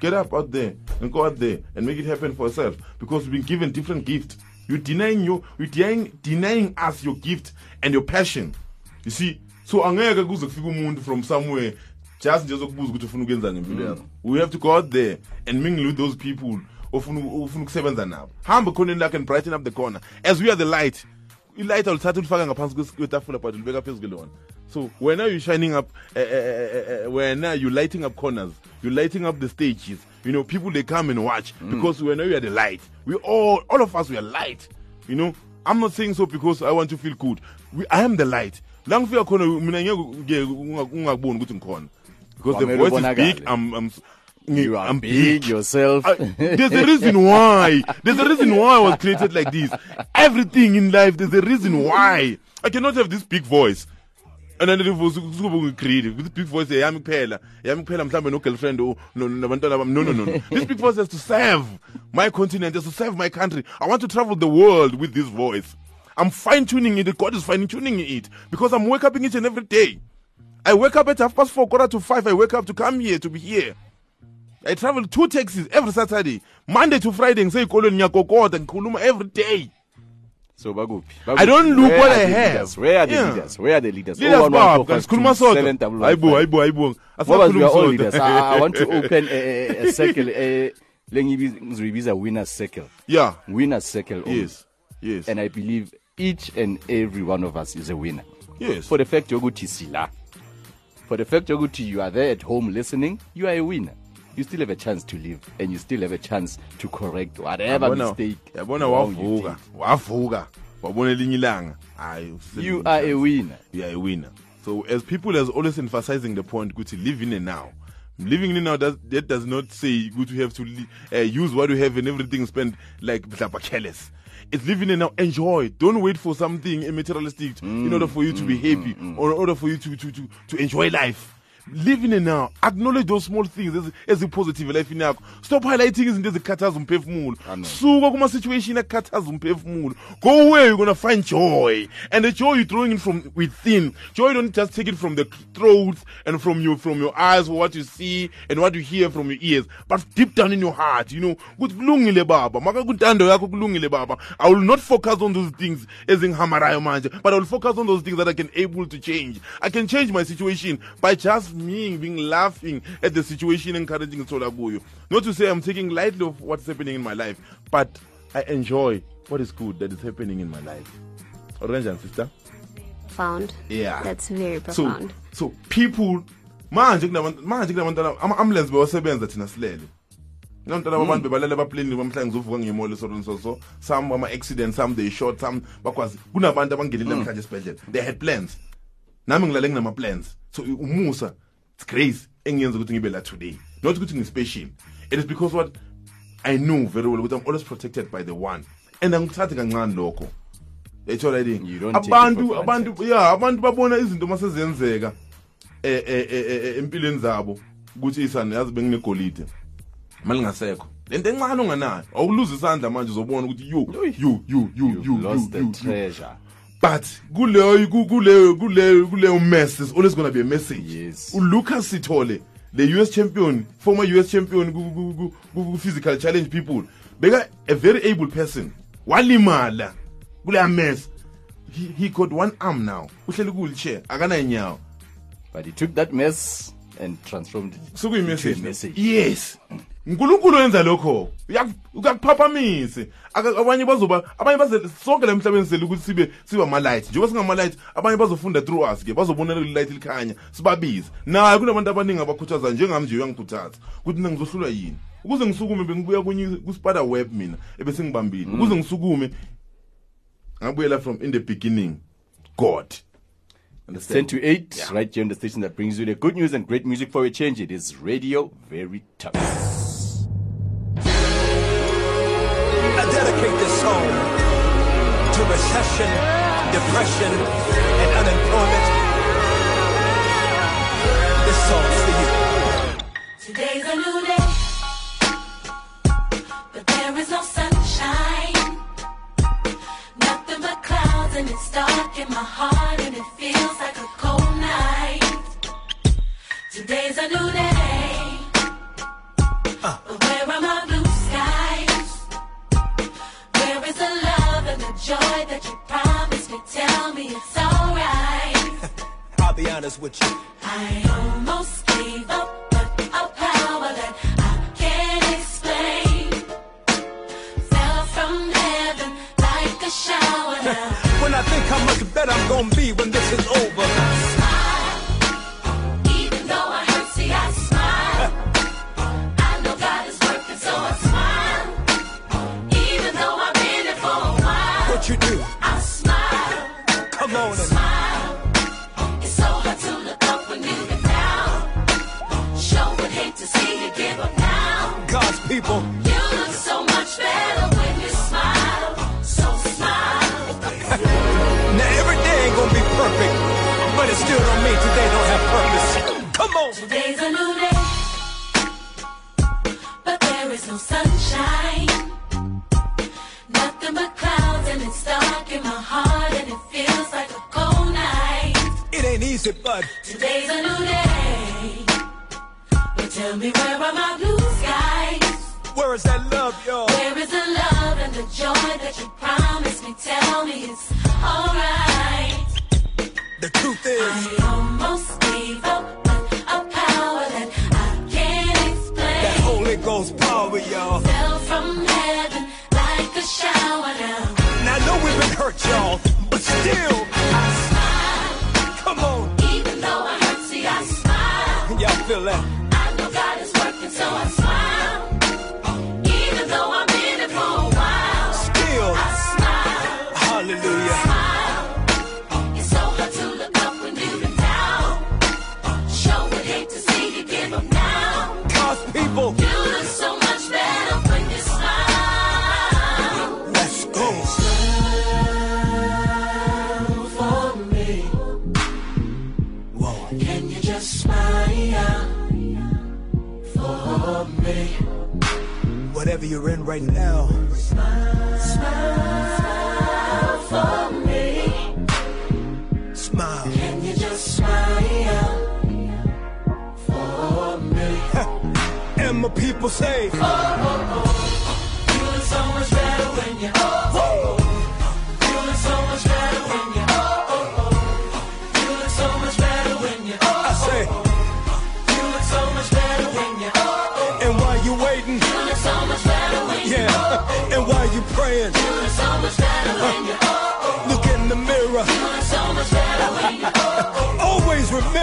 get up out there and go out there and make it happen for yourself because we've been given different gifts. You're denying you, you're denying, denying us your gift and your passion. You see, so angeke kuze kufika umuntu from somewhere just nje zokubuza ukuthi ufuna ukwenza ngempilo mm. yakho we have to go out there and mingle with those people ofuna ukusebenza nabo hamba ekhoneni lakho and brighten up the corner as we are the light ilight awulithatha ulifaka ngaphansi kwetafula but ulibeka phezu kwelona. So wena you shining up uh, uh, uh, wena you lighting up corners you lighting up the stages. You know people they come and watch because wena you are the light. We all all of us we are light you know? I'm not saying so because i want to feel good. We, i am the light. La ngifika khona mina ngeke ungakuboni ukuthi ngikhona. Because the voice is big i'm i'm You are I'm big yourself. I- there's a reason why. There's a reason why I was created like this. Everything in life, there's a reason why. I cannot have this big voice. And then the voice creative. This big voice, yami kuphela. Yami kuphela mhlambe no girlfriend o no nabantwana bami. No no no. no. This big voice has to serve my continent, has to serve my country. I want to travel the world with this voice. I'm fine tuning it. God is fine tuning it because I'm wake up each and every day. I wake up at half past four, quarter to five. I wake up to come here to be here. I travel two taxis every Saturday, Monday to Friday. Ngiseyikolweni ngiyakokota ngikhuluma every day. So bakuphi? I don't look Where what I the have. leaders? Where are the Yeah. leaders? Where are the leaders? Leaders, 011 Bob, 452 sikhuluma sodwa. 7115. Hayibo, hayibo, hayibo. We are all leaders. I, want to open a, a, a circle, a, lengiyibiza- ngizoyibiza winner's circle. Yeah. Winner's circle. only. Yes. Yes. And I believe each and every one of us is a winner. Yes. For the fact yokuthi sila. For the fact yokuthi you are there at home listening, you are a winner. You still have a chance to live and you still have a chance to correct whatever Yabona- mistake. Yabona wavuka. Wavuka. Wabona elinye ilanga. Hayi. You are a winner. You are a winner. So as people as always emphasizing the point ukuthi live in the now. Living in now does, that does not say good you have to uh, use what you have and everything spend like mhlawumbe careless. It's living in now. Enjoy. Don't wait for something materialistic mm, in order for you to be mm, happy mm, or in order for you to, to, to, to enjoy life. Live in now. Acknowledge those small things as, as positive life yakho. Stop highlighting izinto ezikhathaza umphefumulo. Suka kuma situation ekhathaza umphefumulo. Go where you're to find joy. And the joy you're throwing in from within. Joy don't just take it from the throat and from your from your eyes for what you see and what you hear from your ears, but deep down in your heart, you know, ukuthi kulungile baba. Maka kuntando yakho kulungile baba. I will not focus on those things ezinghamarayo manje, but I will focus on those things that I can able to change. I can change my situation by just me being laughing at the situation encouraging Sola kuyo. Not to say I'm taking lightly of what's happening in my life, but I enjoy what is good that is happening in my life. Orange and sister. Found. Yeah. That's very profound. So, so people manje kunabantwana ama ambulance bewasebenza thina silele. Nantana hmm. abantu bebalala baplane bamhla ngizovuka ngemoli so so so some ama accidents some they shot some bakwazi kunabantu abangenile hmm. namhlanje esibhedlela they had plans. Nami ngilale nginama plans. So umusa grace engiyenza ukuthi ngibe la today. Not ukuthi ngispecial. It is because what I know very well ukuthi I'm always protected by the one. And angithathi kancane lokho. Yayithola yini? don't take it Abantu for abantu yeah abantu babona izinto masezenzeka eh eh eh, eh empilweni zabo ukuthi isana yazi benginegolide malingasekho lento encane onganayo awuluza isandla manje uzobona ukuthi you you you you you lost the you, you. treasure. But kuleyo ku- kuleyo kuleyo kuleyo mess there's always going to be a message. Yes. uLucas Sithole the US champion former US champion ku- ku- ku- ku ku- physical challenge people beka a very able person. Walimala kuleya mess. He, he got one arm now. Uhleli ku wheelchair akana inyawo but he took that mess and transformed it Sekuyi into a message. yes uNkulunkulu wenza lokho. Uyak- uyakuphaphamise. Aka- abanye bazoba abanye baze sonke la emhlabeni sele ukuthi sibe siba ama light njengoba singama light abanye bazofunda through us ke bazobona le light likhanya sibabize. Naye kunabantu abaningi abakhuthaza njengami nje uyangikhuthaza ukuthi mina ngizohlulwa yini? Ukuze ngisukume bengibuya kunye kuspider web mina ebese ngibambile ukuze ngisukume ngabuyela from in the beginning god. It's 10 to 8, right here on the station that brings you the good news and great music for a change. It is Radio Veritas. I to recession, depression, and unemployment. This song's for you. Today's a new day, but there is no sunshine. Nothing but clouds, and it's dark in my heart, and it feels like a cold night. Today's a new day, uh. but joy that you promised. Tell me it's alright. I'll be honest with you. I almost gave up, but a power that I can't explain fell from heaven like a shower. Now, when I think how much better I'm gonna be when this is over. People. You look so much better when you smile. So smile. Now every day ain't gonna be perfect, but it still don't mean today don't have purpose. Come on. Today's a new day, but there is no sunshine. Nothing but clouds, and it's dark in my heart, and it feels like a cold night. It ain't easy, but Today's a new day, but tell me where are my blue? Where is that love, y'all? Where is the love and the joy that you promised me? Tell me it's alright. The truth is, I almost gave up, but a power that I can't explain. that Holy Ghost power, y'all. fell from heaven you're in right now, Smile for me. smile. Can you just smile for me? And my people say, You look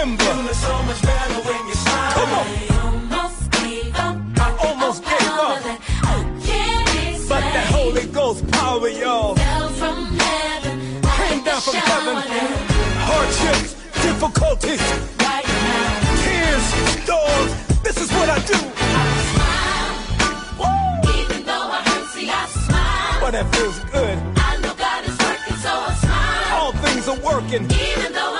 remember, You look so much better when you smile. Come on. I almost gave up. I almost gave Power up, that I can't but that. Holy Ghost power, y'all, Fell from heaven, came down from heaven. Hardships, difficulties, Right now, tears, storms. This is what I do. I smile. Even though I hurt, see, I smile. But that feels good. I know God is working, so I smile. All things are working. Even though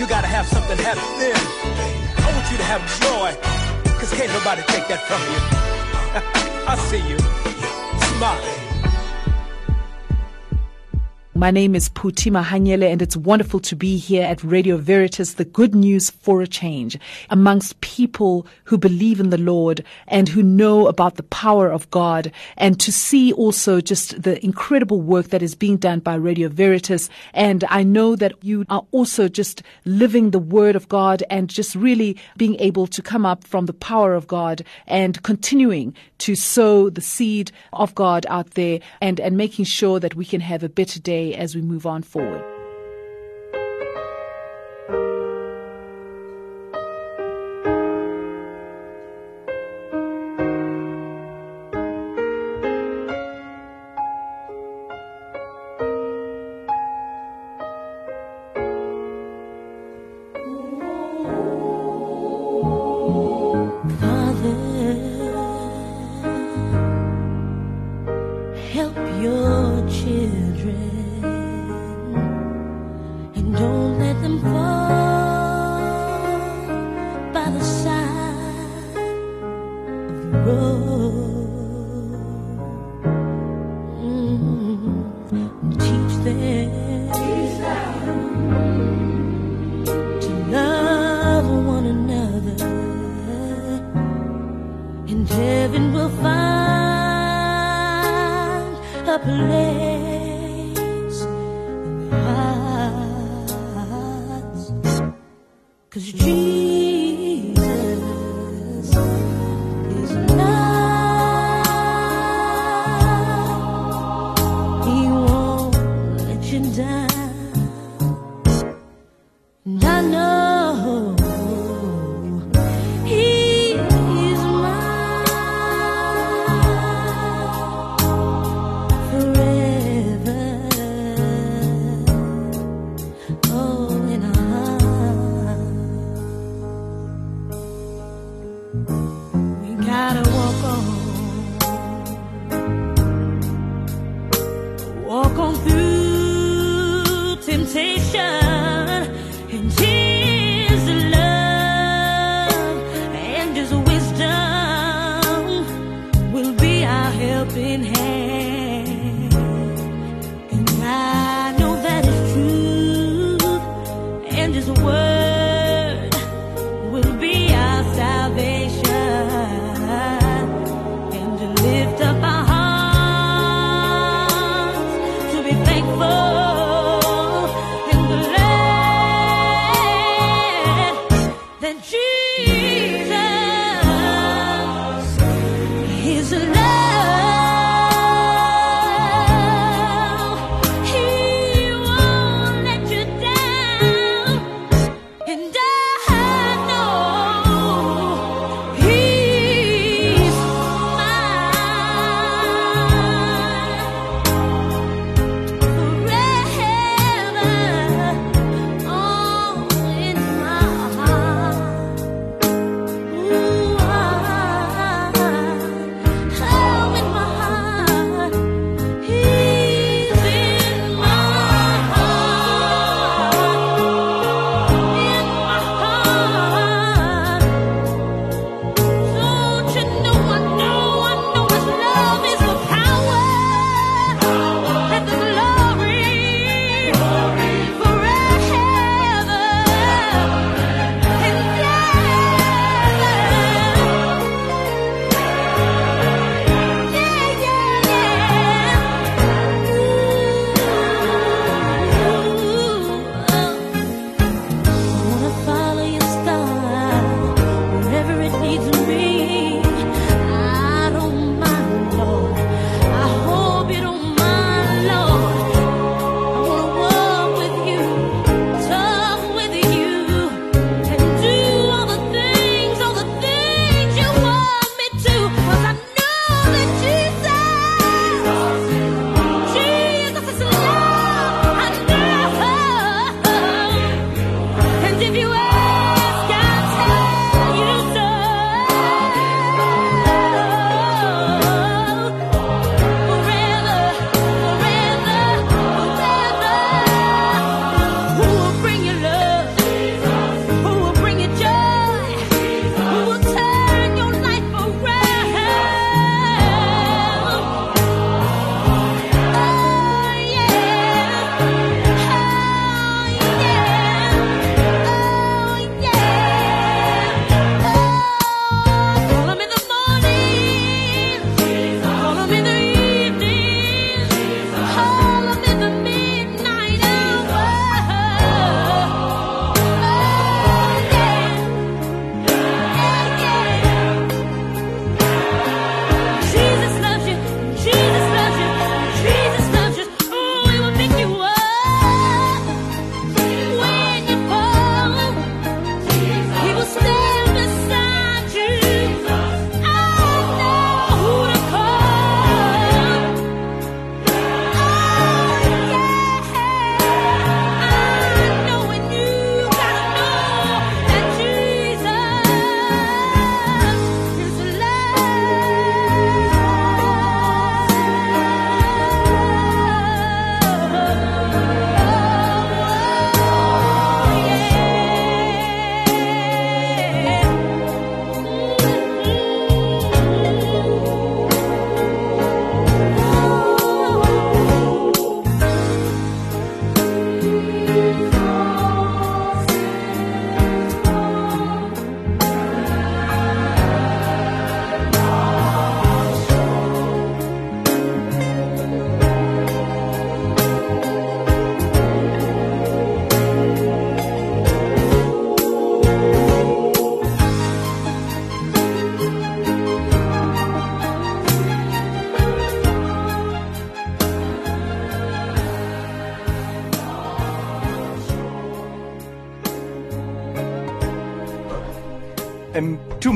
you gotta have something happen then. I want you to have joy, cause can't nobody take that from you. I see you. Smile. My name is Putima Hanyele, and it's wonderful to be here at Radio Veritas, the good news for a change, amongst people who believe in the Lord and who know about the power of God, and to see also just the incredible work that is being done by Radio Veritas. And I know that you are also just living the Word of God and just really being able to come up from the power of God and continuing to sow the seed of God out there and, and making sure that we can have a better day as we move on forward.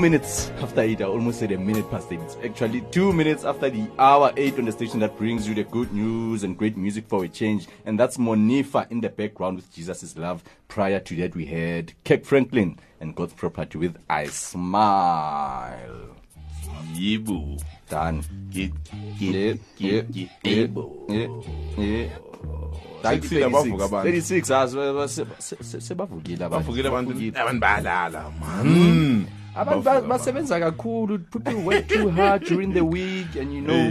Minutes after eight. I almost said a minute past eight. It's actually two minutes after the hour eight on the station that brings you the good news and great music for a change. And that's Monifa in the background with Jesus Love. Prior to that, we had Kirk Franklin and God's Property with I Smile. Yibu. Done. Get, Yeah, yeah, yeah, yeah, yeah. Thank you, 36, 36. abavuka abantu. 36 se- se- se- se- sebavukile abantu. bavukile abantu Bavukile. abantu bayalala man abantu ba- basebenza kakhulu people work too hard during the week and you know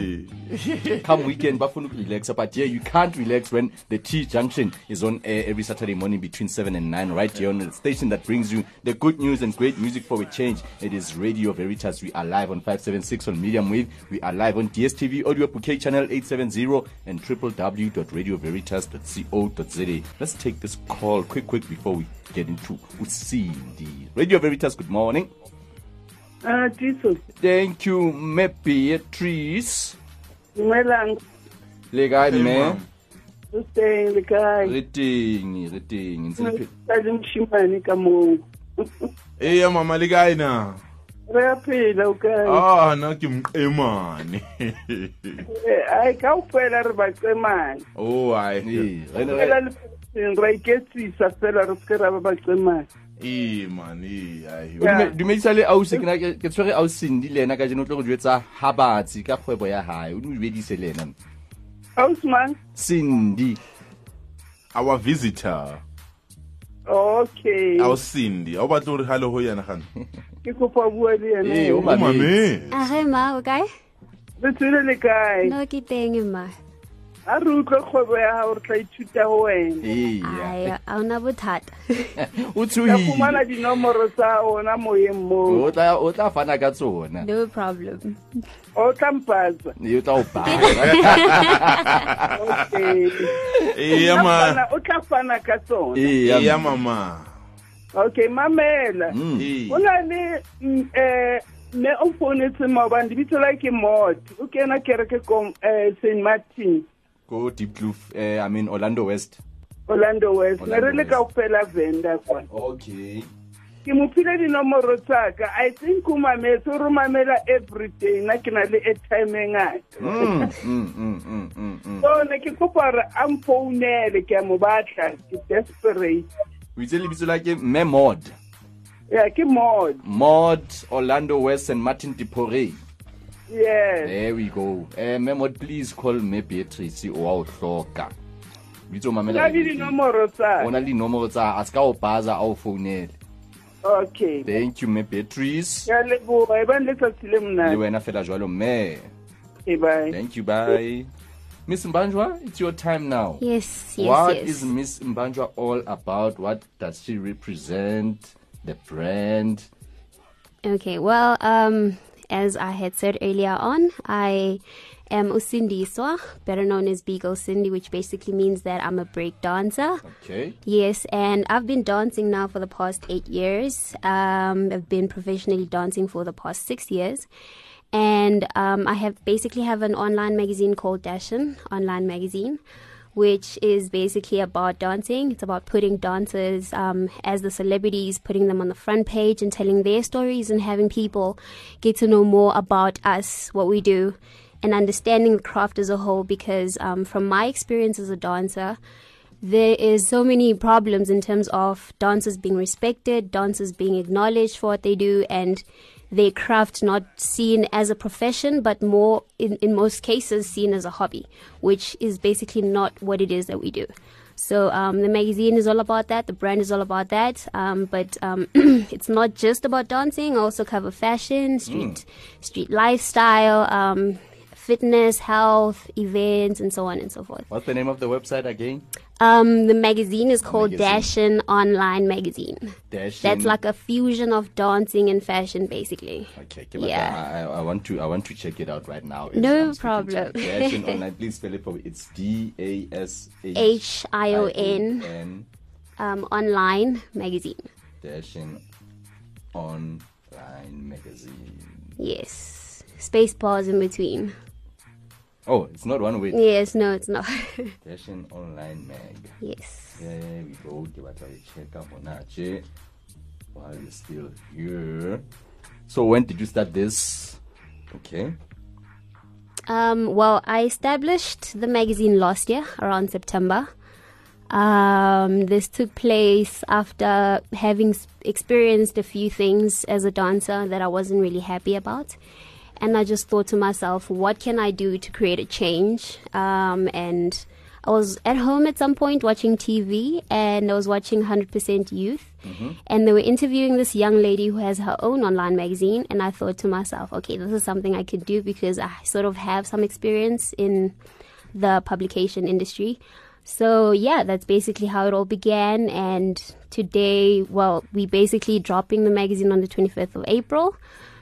come weekend bafuna ukurelaxa but yeah you can't relax when the t junction is on air every saturday morning between 7 and 9 right here on the station that brings you the good news and great music for a change it is radio veritas we are live on 576 on medium wave we are live on dstv audio bouquet channel 870 and www.radioveritas.co.za let's take this call quick quick before we get into Usindi. radio veritas good morning Ah, Jesus. Thank you, me Beatrice. Dumelang. Le kae me? O teng le kae? Re teng, re teng. Ntse le phe- Ka le moshimane ka moo. eya mama le kae na Re a phela o kae? ah na ke mqemane Eh, Ai kaofela re baqemane. oh ai Fela lefatsheng ra iketsisa fela re seke ra ba baqemane. E man e ai O dume- dumedisa le ausi ke tshwere ausindi le ena ka jeno o tlo go jwetsa ha batsi ka kgwebo ya hae. O ne o bedise le ena Ausman. Cindy. Our visitor. Okay. our Cindy. A o batle gore halo ho yena gane Ke kopa bua le yena. Eh, o mametse. a ma o kae? Re tswile le kae? no ke teng ma A re utlwe kgwebo ya hao re tla ithuta go wena. a ona bothata. O dinomoro tsa ona moyeng moo. o tla fana ka tsona. No problem. O tla mpatsa. e o tla o tla fana- O tla fana ka tsona. eya mama. Okay, mamela. o na le um mme o founetse maobane lebitso la ke mot o kena kereke ko um st martin go deep kloof eh, i mean orlando west. Orlando west. Ne re le ka fela venda kwa. Okay. Ke mo phile dinomoro tsaka. I think o mametse o re mamela everyday na ke na le airtime e ngata Mm, mm, mm, so ne ke kopa gore a mfounele ke a mo batla ke desperate. O itse lebitso la ke mme mod ya ke mod mod orlando west and martin dipore yes. There we go. Eh mme mod please call me beatrice o a o hloka. Bitso na mamela le dinomoro tsa o na le dinomoro tsa a se ka o baza a o founele. Okay. Thank you mme beatrice. Ya leboga e bang letsatsi le le monate. Wena fela jwalo mme Okay, bye. Thank you bye. Miss mbanjwa it's your time now. Yes yes What yes. is Miss Mbanjwa all about? What does she represent? The brand? Okay, well, um, as I had said earlier on, I am Usindiswa, better known as B-girl Cindy, which basically means that I'm a break dancer. Okay. Yes, and I've been dancing now for the past eight years. Um, I've been professionally dancing for the past six years. And um, I have basically have an online magazine called Dashion Online Magazine, which is basically about dancing. It's about putting dancers um, as the celebrities, putting them on the front page and telling their stories and having people get to know more about us, what we do, and understanding the craft as a whole. Because um, from my experience as a dancer, there is so many problems in terms of dancers being respected, dancers being acknowledged for what they do, and their craft not seen as a profession, but more in, in most cases seen as a hobby, which is basically not what it is that we do. So um, the magazine is all about that. The brand is all about that. Um, but um, it's not just about dancing. I also cover fashion, street street lifestyle, um, fitness, health, events, and so on and so forth. What's the name of the website again? Um, the magazine is called magazine. Dashion Online Magazine. Dashion. That's like a fusion of dancing and fashion, basically. Okay, Yeah. I, I, I want to I want to check it out right now. No I'm speaking to you. problem. Dashion online, please spell it for me. It's D A S H I O N N um, Online Magazine. Dashion online magazine. Yes. Space pause in between. Oh, it's not one way. Yes, no, it's not. Dashion online mag. yes. There we go. Batla ho check up on that while you're still here. So when did you start this? Okay. Um, well, I established the magazine last year around September. Um, this took place after having experienced a few things as a dancer that I wasn't really happy about. And I just thought to myself, what can I do to create a change? Um, and I was at home at some point watching TV and I was watching 100% Youth. And they were interviewing this young lady who has her own online magazine. And I thought to myself, okay, this is something I could do because I sort of have some experience in the publication industry. So, yeah, that's basically how it all began. And today, well, we basically dropping the magazine on the 25th of April.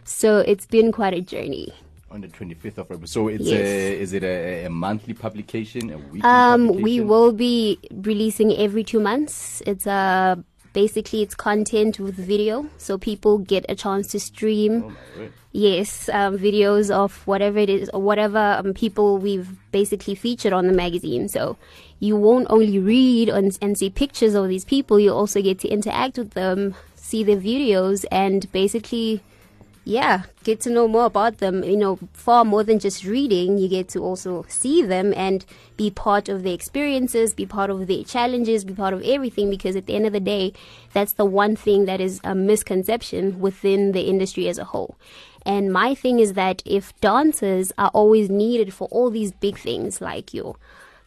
So, it's been quite a journey. On the 25th of April. So it's Yes. a, is it a, a monthly publication, a weekly Um, publication? we will be releasing every two months. It's uh, basically it's content with video, so people get a chance to stream. Yes, um, videos of whatever it is, or whatever um, people we've basically featured on the magazine. So you won't only read and, and see pictures of these people, you also get to interact with them, see their videos, and basically yeah, get to know more about them. You know, far more than just reading, you get to also see them and be part of their experiences, be part of their challenges, be part of everything. Because at the end of the day, that's the one thing that is a misconception within the industry as a whole. And my thing is that if dancers are always needed for all these big things like your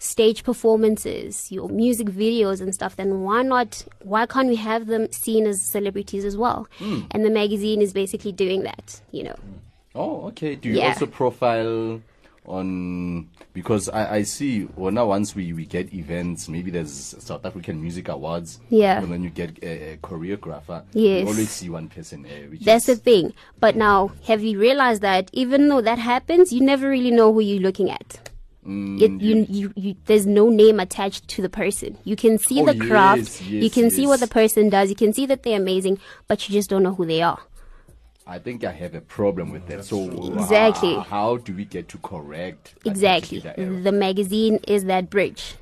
stage performances, your music videos and stuff, then why not? Why can't we have them seen as celebrities as well? Mm. And the magazine is basically doing that, you know. Oh, okay. Do you Yeah. also profile on because I, I see well now once we, we get events, maybe there's South African Music Awards. Yeah. And then you get a, a choreographer. Yes. You always see one person there. Which That's the thing. But now, have you realized that even though that happens, you never really know who you're looking at? Mm, It, you, you, you, there's no name attached to the person. You can see Oh, the craft, yes, you yes, can see what the person does, you can see that they're amazing, but you just don't know who they are. I think I have a problem with that. So Exactly. uh, how do we get to correct? Exactly. The magazine is that bridge.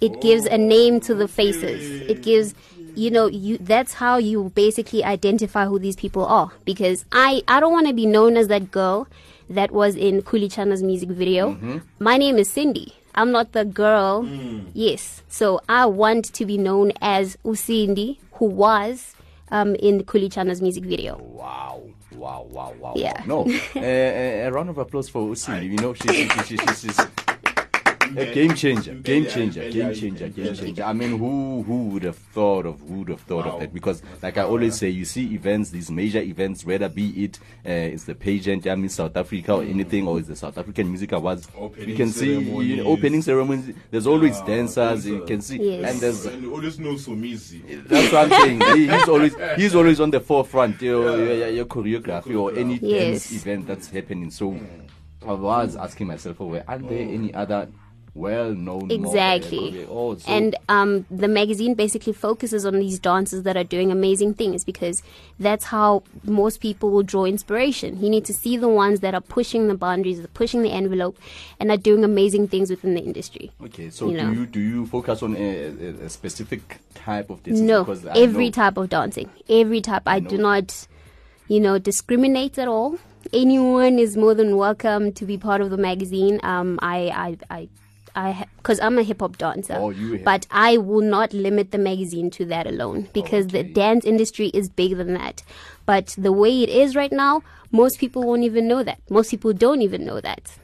It gives a name to the faces. It gives you know, you that's how you basically identify who these people are. Because I, I don't want to be known as that girl that was in Khuli Chana's music video. Mm-hmm. My name is Cindy. I'm not the girl. Mm. Yes. So I want to be known as Usindi, who was um, in Khuli Chana's music video. Wow. Wow, wow, wow. Yeah. wow. No. uh, a, round of applause for Usi. You know, she, she, she, she, she's a game changer, game changer, game changer, game changer. I mean, who who would have thought of who would have thought of that? Because, like I always say, you see events, these major events, whether be it uh, it's the pageant, I mean South Africa or anything, or it's the South African Music Awards. Opening you can see you know, opening ceremonies. There's always Yeah, dancers. You can see, Yes. and there's And you always know Somizi. that's what I'm saying. He- he's always he's always on the forefront. Your, your, your choreography or any Yes. dance event that's happening. So I was asking myself, oh, aren't there any other well-known uh, Exactly. Oh, and um, the magazine basically focuses on these dancers that are doing amazing things because that's how most people will draw inspiration. You need to see the ones that are pushing the boundaries, pushing the envelope, and are doing amazing things within the industry. okay. So you know. do you do you focus on a, a, specific type of dancing? No, Because every type of dancing. Every type. I, do not, you know, discriminate at all. Anyone is more than welcome to be part of the magazine. Um, I, I, I, I, because I'm a hip hop dancer. Oh, you but I will not limit the magazine to that alone because the dance industry is bigger than that. But the way it is right now, most people won't even know that. Most people don't even know that.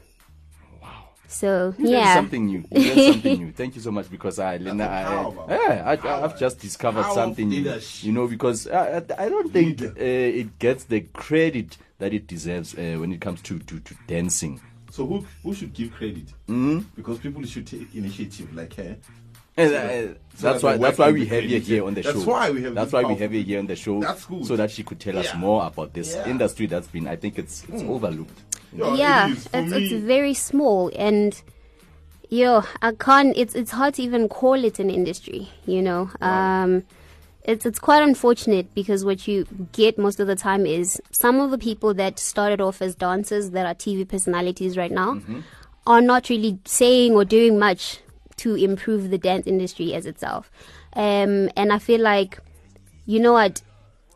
Wow. So You yeah, something new. You something new. Thank you so much because I, Lena, I, yeah, I, I, I've just discovered Power something new. You know, because I, I I don't think uh, it gets the credit that it deserves uh, when it comes to, to, to dancing. So who who should give credit? Mhm. Because people should take initiative like her. And, So uh, that- so that's that why that's why we have you credited. here on the That's show. why we have That's why we have you here on the show. That's good. So that she could tell us Yeah. more about this Yeah. industry that's been. I think it's it's overlooked. yeah, it's, it's very small and yo, I can't. It's it's hard to even call it an industry. You know, um, it's it's quite unfortunate because what you get most of the time is some of the people that started off as dancers that are TV personalities right now are not really saying or doing much to improve the dance industry as itself. Um, and I feel like, you know what,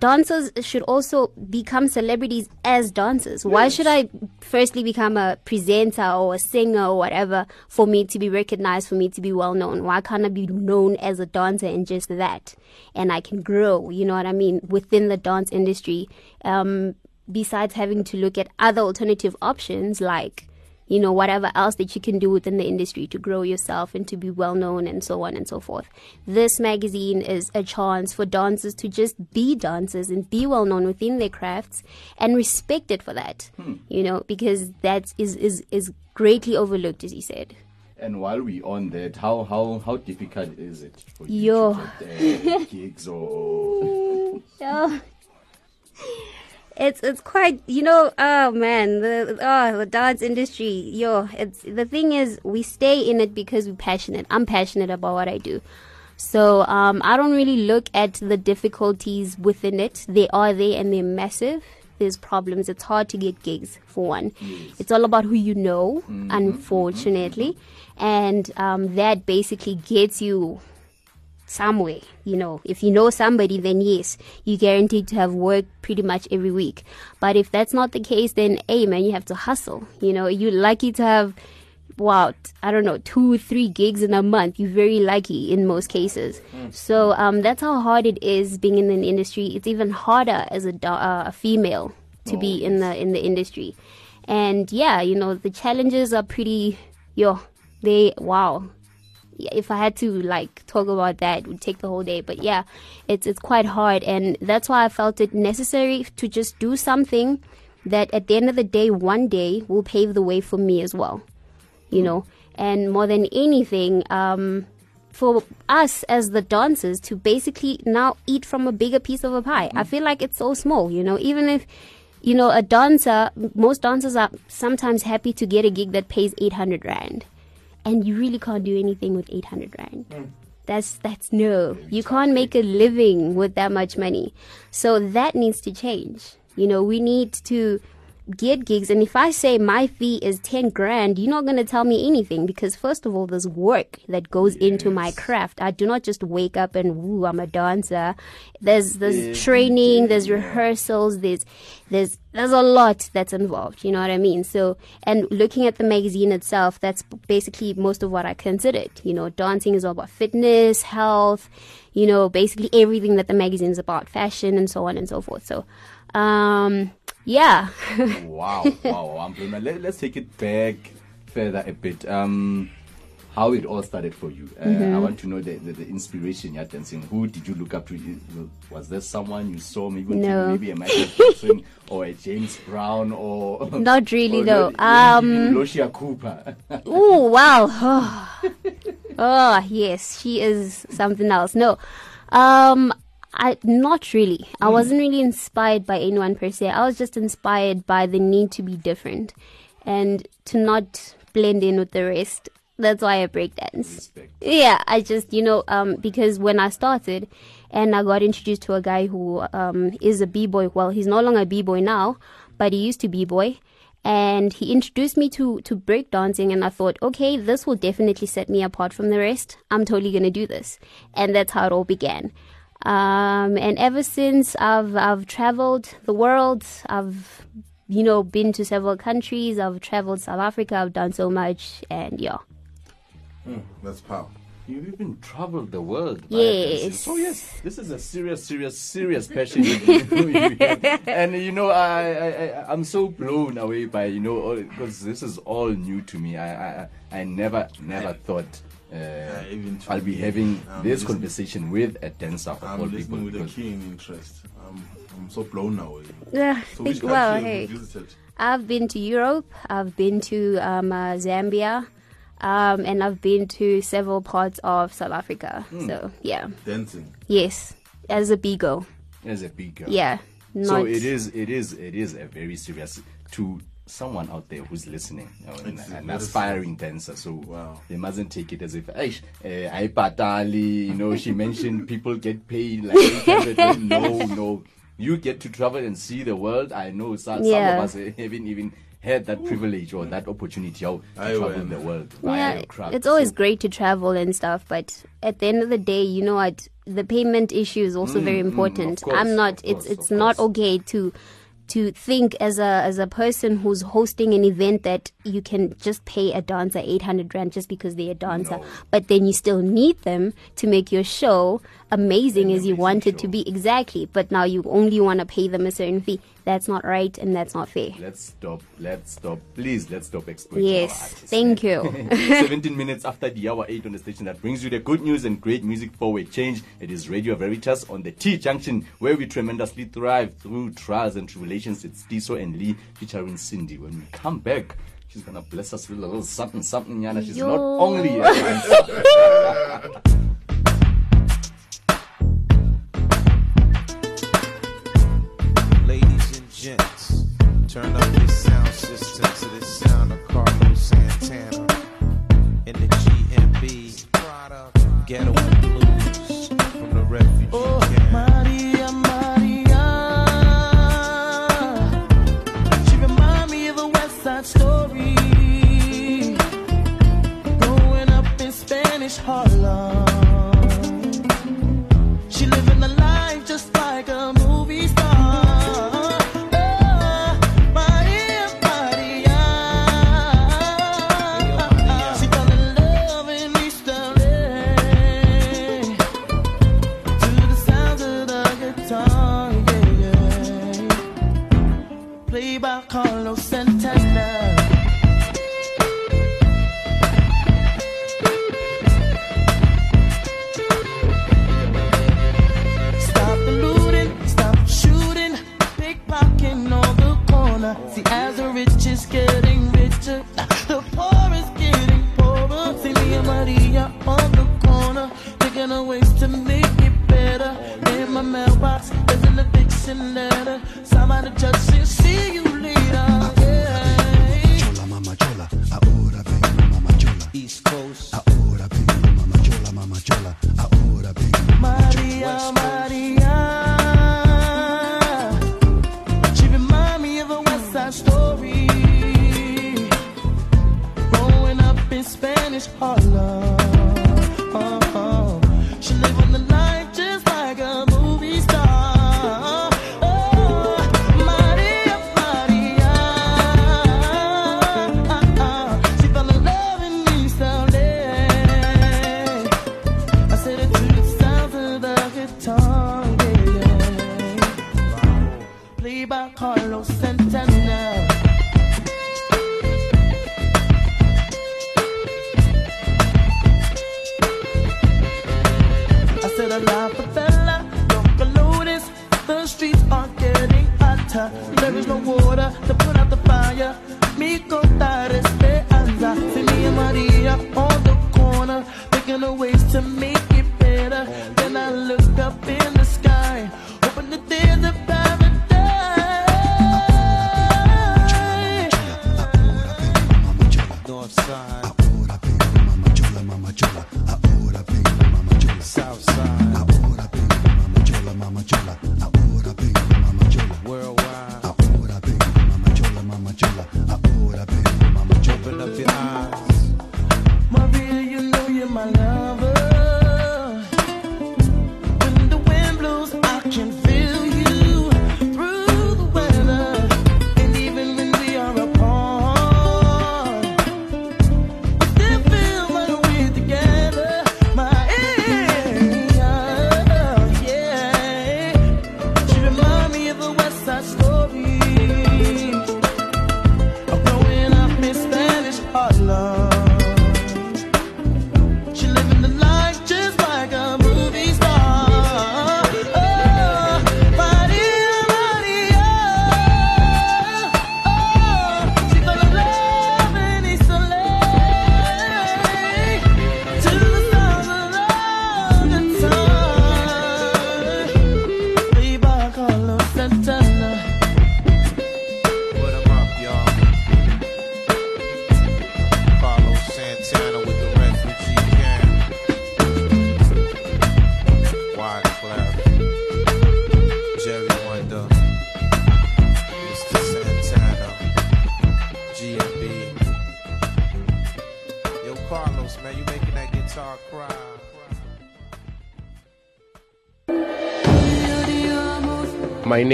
dancers should also become celebrities as dancers. Why should I firstly become a presenter or a singer or whatever for me to be recognized, for me to be well known? Why can't I be known as a dancer and just that? And I can grow, you know what I mean, within the dance industry. Um, besides having to look at other alternative options like you know, whatever else that you can do within the industry to grow yourself and to be well known and so on and so forth. This magazine is a chance for dancers to just be dancers and be well known within their crafts and respected for that, Hmm. you know, because that is, is, is greatly overlooked, as you said. And while we on that, how how how difficult is it for you Yo. to get uh, gigs or? Yeah. It's it's quite you know oh man the oh the dance industry yo it's the thing is we stay in it because we're passionate. I'm passionate about what I do. So um, I don't really look at the difficulties within it. They are there and they're massive. There's problems. It's hard to get gigs for one. It's all about who you know unfortunately. and um, that basically gets you somewhere. You know, if you know somebody, then yes, you're guaranteed to have work pretty much every week. But if that's not the case, then hey, man, you have to hustle. You know, you're lucky to have, wow, I don't know, two, three gigs in a month. You're very lucky in most cases. So um, that's how hard it is being in the industry. It's even harder as a, uh, a female to be in the in the industry. And yeah, you know, the challenges are pretty, yo, they, wow, if I had to like talk about that, it would take the whole day. But yeah, it's it's quite hard, and that's why I felt it necessary to just do something that at the end of the day, one day will pave the way for me as well. You know, and more than anything, um, for us as the dancers to basically now eat from a bigger piece of a pie. I feel like it's so small. You know, even if you know a dancer, most dancers are sometimes happy to get a gig that pays eight hundred rand and you really can't do anything with 800 rand. That's that's no. You can't make a living with that much money. So that needs to change. You know we need to get gigs and if i say my fee is 10 grand you're not going to tell me anything because first of all there's work that goes into my craft. I do not just wake up and woo i'm a dancer. There's there's Yeah, training there's rehearsals there's there's there's a lot that's involved you know what i mean? So and looking at the magazine itself that's basically most of what i considered you know? Dancing is all about fitness health you know basically everything that the magazine is about fashion and so on and so forth. So um yeah wow, wow, Let, let's take it back further a bit. Um, how it all started for you. Uh, I Mhm. want to know the, the, the inspiration you're dancing. Who did you look up to? Was there someone you saw maybe No. maybe a Michael Jackson or a James Brown or Not really, or no. Um, Lorcia Cooper? Oh wow! Oh. oh yes, she is something else. No, um, I not really. I wasn't really inspired by anyone per se. I was just inspired by the need to be different and to not blend in with the rest. That's why I break dance. Yeah, I just you know um because when I started and I got introduced to a guy who um is a b boy. Well, he's no longer a b boy now, but he used to b boy and he introduced me to to breakdancing and I thought, okay, this will definitely set me apart from the rest. I'm totally gonna do this. And that's how it all began. Um, and ever since I've I've traveled the world, I've you know been to several countries, I've traveled South Africa, I've done so much and yeah. That's power. You've even traveled the world. Yes. dancing. So yes, this is a serious, serious, serious passion. you- you have. and you know, I, I, I, I'm so blown away by you know because this is all new to me. I, I, I never, never thought. Uh, even I'll be having I'm this listening- conversation with a dancer of I'm all listening people. with a keen interest. I'm, I'm so blown away. Yeah, So which well, hey. have you visited? I've been to Europe, I've been to um, uh, Zambia, um, and I've been to several parts of South Africa. Hmm. So, yeah. Dancing. Yes, as a bigo. as a big girl. Yeah, So it is, it is, it is a very serious to someone out there who's listening, you know, an, It's an aspiring dancer. So they mustn't take it as if, "Eish, eh, I patali, you know, she mentioned people get paid like 800. no, no. you get to travel and see the world. I know some, Yeah. some of us haven't even had that privilege or that opportunity how to Aye, travel well. the world. Yeah, via it's always great to travel and stuff, but at the end of the day, you know what? The payment issue is also Mm, very mm, important. course, I'm not. of it's course, it's not okay to to think as a as a person who's hosting an event that you can just pay a dancer 800 rand just because they're a dancer, but then you still need them to make your show amazing as you want it to be exactly. But now you only want to pay them a certain fee. That's not right and that's not fair. Let's stop. Let's stop. Please, let's stop exploiting Yes, our artists. thank you. 17 minutes after the hour 8 on the station that brings you the good news and great music for a change. It is Radio Veritas on the T Junction where we tremendously thrive through trials and tribulations. It's Tiiso and Lee featuring Cindy. When we come back, she's going to bless us with a little something, something, Yana. She's not Yo. only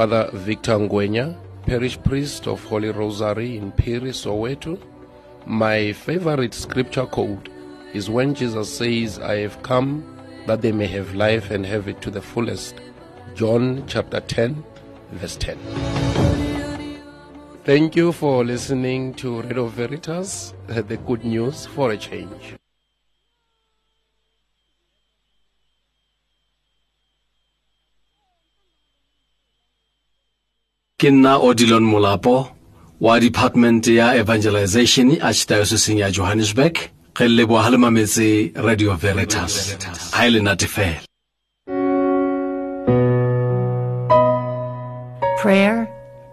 Father Victor Ngwenya, parish priest of Holy Rosary in Piri, Soweto. My favorite scripture quote is when Jesus says, I have come that they may have life and have it to the fullest. John chapter 10, verse 10. Thank you for listening to Radio Veritas, the good news for a change. Ke nna odilon molapo wa department ya evangelization archdioceseng ya johannesburg ge le leboa ga le mametse radio veritas ga e le nate Prayer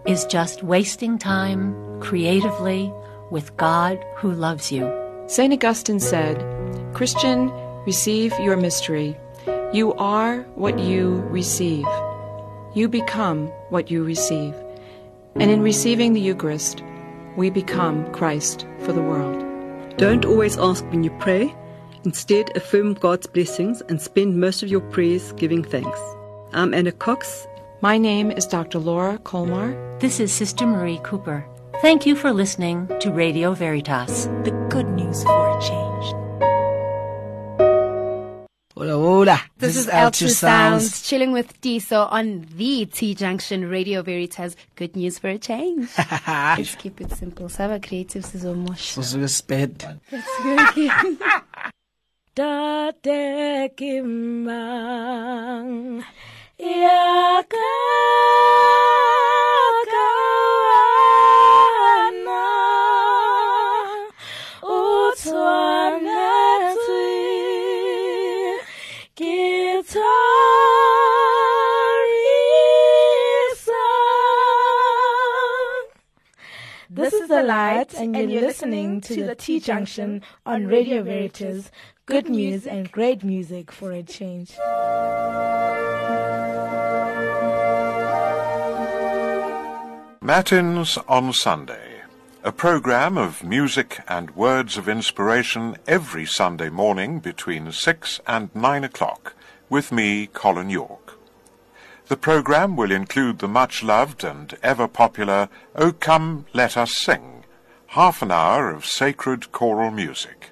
is just wasting time creatively with God who loves you. St. Augustine said, Christian, receive your mystery. You are what you receive. You become what you receive. And in receiving the Eucharist, we become Christ for the world. Don't always ask when you pray. Instead, affirm God's blessings and spend most of your prayers giving thanks. I'm Anna Cox. My name is Dr. Laura Colmar. This is Sister Marie Cooper. Thank you for listening to Radio Veritas, the good news for a change. Hola, hola. This, is Ultra Sounds chilling with Tiiso on the T Junction Radio Veritas. Good news for a change. Let's keep it simple. Saba creative sizomosh. Usuke sped. Let's go. Tate kimang yaka Light, and you're listening to the T Junction on Radio Veritas. Good news and great music for a change. Matins on Sunday, a program of music and words of inspiration every Sunday morning between 6 and 9 o'clock, with me, Colin York. The program will include the much loved and ever popular O Come Let Us Sing, half an hour of sacred choral music.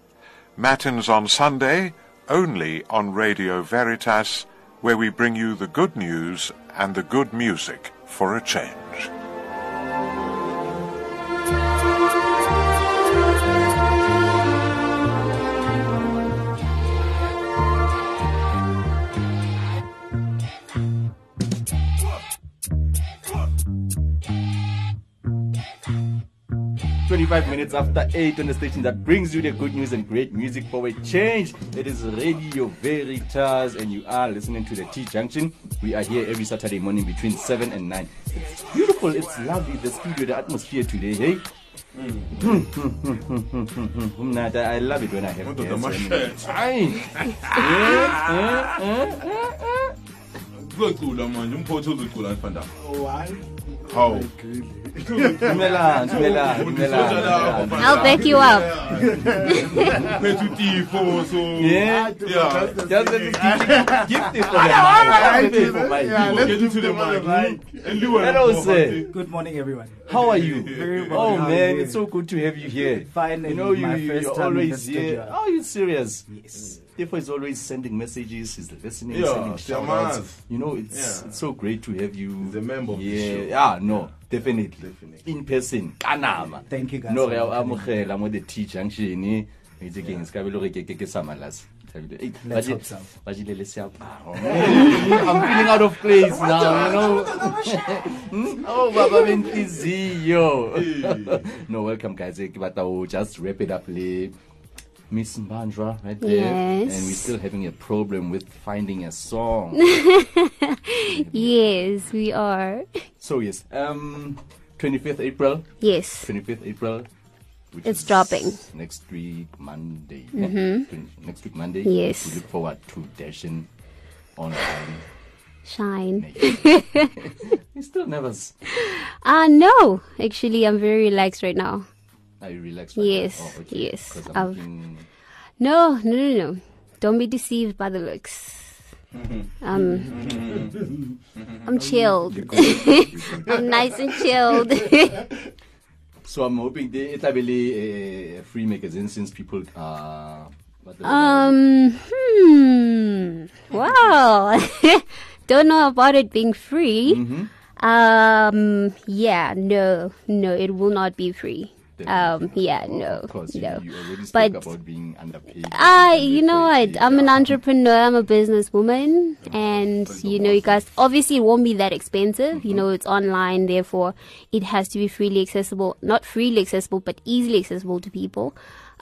Matins on Sunday, only on Radio Veritas, where we bring you the good news and the good music for a change. Twenty-five minutes after eight on the station that brings you the good news and great music for a change. It is Radio Veritas, and you are listening to the T Junction. We are here every Saturday morning between seven and nine. It's beautiful. It's lovely. The studio, the atmosphere today. Hey. Mnata, I love it when I have Madoda guests. amashete. Aye. Eh, eh, eh, eh. kuzocula manje umphothi uzocula ngifanda Why? how I'll back you up. phethe utifo so Yeah. yeah Just let it give- give it for them. Give it for my Yeah, let's do the mic. And you are Hello, sir. Good morning, everyone. How are you? Very well. Oh How man, it's so good to have you here. Finally, you know you, my first you're time always here. studio. Oh, you serious? Yes. Tefo, is always sending messages. He's listening, Yeah, sending they're shout-outs. You know, it's Yeah. it's so great to have you. He's a member of the yeah, show. Yeah, no, definitely, definitely. In person, kanama. Thank you, guys, No, for re having amogela mo the T junction. Itse ke se ka be le gore ke ke ke samalasi. Eh, Let's ba hope jile le seaparo. I'm feeling out of place now, you know. Oh, Baba Bentizio. no, welcome, guys. Ke batla ho just wrap it up. Le Miss Mbanjwa right there. Yes. And we're still having a problem with finding a song. yes, we are. so, yes. Um, 25th April. Yes. 25th April. It's dropping. Next week, Monday. Mhm. Next week, Monday. Yes. We look forward to Dashion online. Shine. You're still nervous. Uh, no. Actually, I'm very relaxed right now. Are you relaxed right Yes, now? Oh, okay. yes. 'Cause I'm I've- looking- No, no, no, no. Don't be deceived by the looks. Um, I'm chilled. I'm nice and chilled. So I'm hoping the it will be a free magazine since people are. um, hmm. Wow. Don't know about it being free. Mm-hmm. Um, yeah, no, no, it will not be free. Um, yeah, no, Of course, you, no. you spoke But about being underpaid. I, you know what? I'm an entrepreneur. I'm a businesswoman, and you know, you guys. Obviously, it won't be that expensive. You know, it's online, therefore, it has to be freely accessible. Not freely accessible, but easily accessible to people.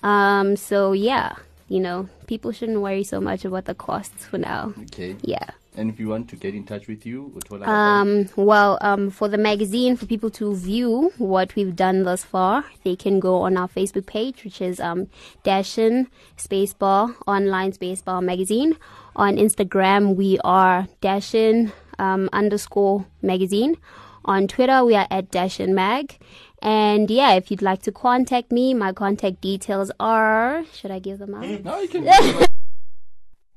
Um, so yeah, you know, people shouldn't worry so much about the costs for now. Okay. Yeah. And if you want to get in touch with you, Uthola, Um, well, um, for the magazine, for people to view what we've done thus far, they can go on our Facebook page, which is um, Dashion Spacebar Online Spacebar Magazine. On Instagram, we are Dashion um, underscore magazine. On Twitter, we are at Dashion Mag. And yeah, if you'd like to contact me, my contact details are. Should I give them out? No, you can.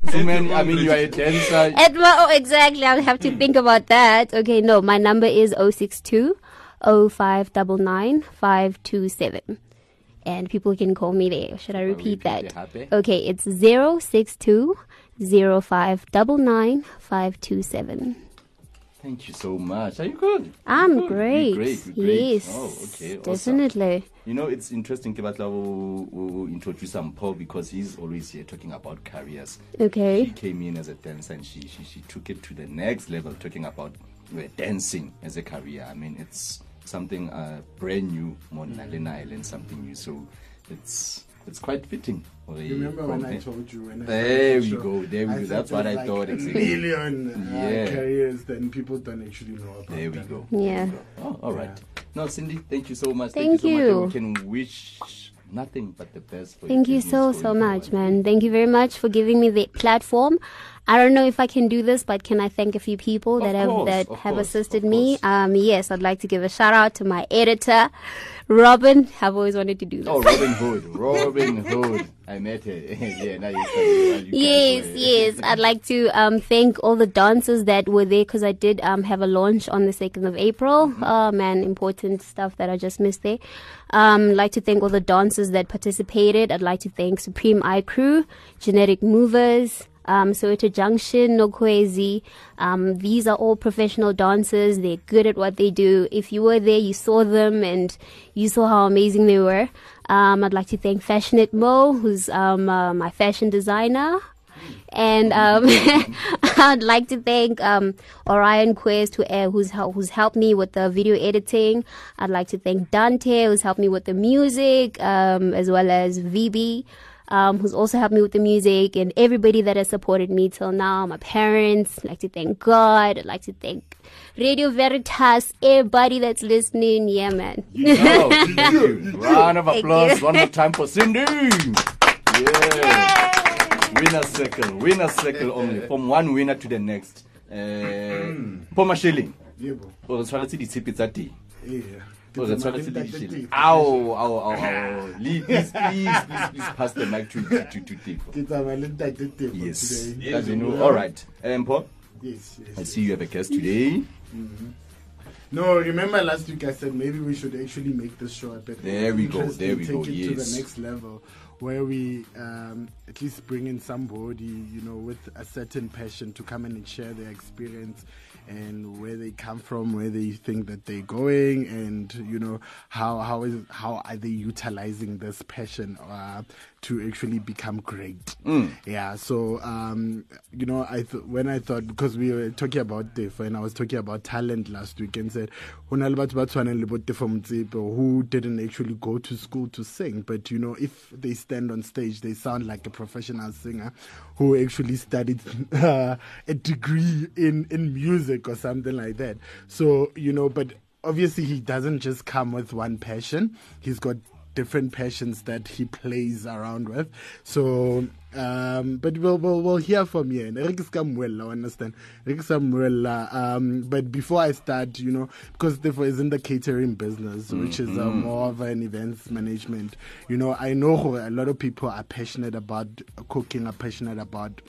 So many, I mean, you are a dancer. At my, oh, exactly. I'll have to think about that. Okay, no, my number is 062 0599 527. And people can call me there. Should I repeat that? Okay, it's 062 0599 527. Thank you so much. Are you good? I'm Good. great. You're great. You're great. Yes. Oh, okay. Awesome. Definitely. You know, it's interesting ke batla ho- ho- ho introduce Paul because he's always here talking about careers. Okay. She came in as a dancer and she, she, she took it to the next level, talking about uh, dancing as a career. I mean, it's something uh, brand new, more than I learned something new. So it's it's quite fitting. For Remember when from I a- told you when There started we go. There we I go. That's what there's I like thought. a Exactly. Million uh, Yeah. careers, then people don't actually know about There we them. go. Yeah. Oh, all right. No, Cindy, thank you so much. Thank you. So much. and we can wish nothing but the best for Thank your you so, so much, man. Thank you very much for giving me the platform. I don't know if I can do this, but can I thank a few people that have that have course, assisted me? Um, yes, I'd like to give a shout out to my editor, Robin. I've always wanted to do this. Oh, Robin Hood. Robin Hood. I met her. yeah, now you you Yes, yes. I'd like to um, thank all the dancers that were there because I did um, have a launch on the 2nd of April. Oh, man, important stuff that I just missed there. Um, I'd like to thank all the dancers that participated. I'd like to thank Supreme Eye Crew, Genetic Movers, um, Soweto Junction, Nokwezi. Um, these are all professional dancers. They're good at what they do. If you were there, you saw them and you saw how amazing they were. Um, I'd like to thank Fashionate Mo, who's um, uh, my fashion designer. And um, I'd like to thank um, Orion Quest, who, uh, who's, who's helped me with the video editing. I'd like to thank Dante, who's helped me with the music, um, as well as VB, um, who's also helped me with the music, and everybody that has supported me till now. My parents. I'd like to thank God. I'd like to thank Radio Veritas, everybody that's listening. Yeah, man. Oh, thank you. Round of Thank applause you. one more time for Cindy. Yeah. Winner circle, winner circle only. From one winner to the next. Uh, Poma Shilling. Yebo. O re tshwanetse ditshepe tsa teng. Yeah. O re tshwanetse le. Ow, ow, ow, ow. Please, please, please, please pass the mic to, to, to, to Tefo. Ke tsamaya le Ntate Tefo Yes. today. Kajeno, all right. Um, Paul? Yes, yes. I see you have a guest today. Mhm. No, remember last week I said maybe we should actually make this show a bit There we go, there we take go, it to the next level where we um, at least bring in somebody, you know, with a certain passion to come in and share their experience and where they come from, where they think that they're going, and you know how how is how are they utilizing this passion uh, to actually become great. Mm. Yeah, so um, you know, I th- when I thought because we were talking about Tefo and I was talking about talent last week and said "Ho na le batho ba tshwanang le bo Tefo Motsepe who didn't actually go to school to sing, but you know, if they stand on stage, they sound like a professional singer who actually studied uh, a degree in in music or something like that. So you know, but obviously he doesn't just come with one passion. He's got different passions that he plays around with. So Um, but we'll, we'll, we'll hear from you. And Eric Kamwella, understand? Eric is Kamwella. Um, but before I start, you know, because Tefo is in the catering business, which is uh, Mhm. more of an events management. You know, I know a lot of people are passionate about cooking, are passionate about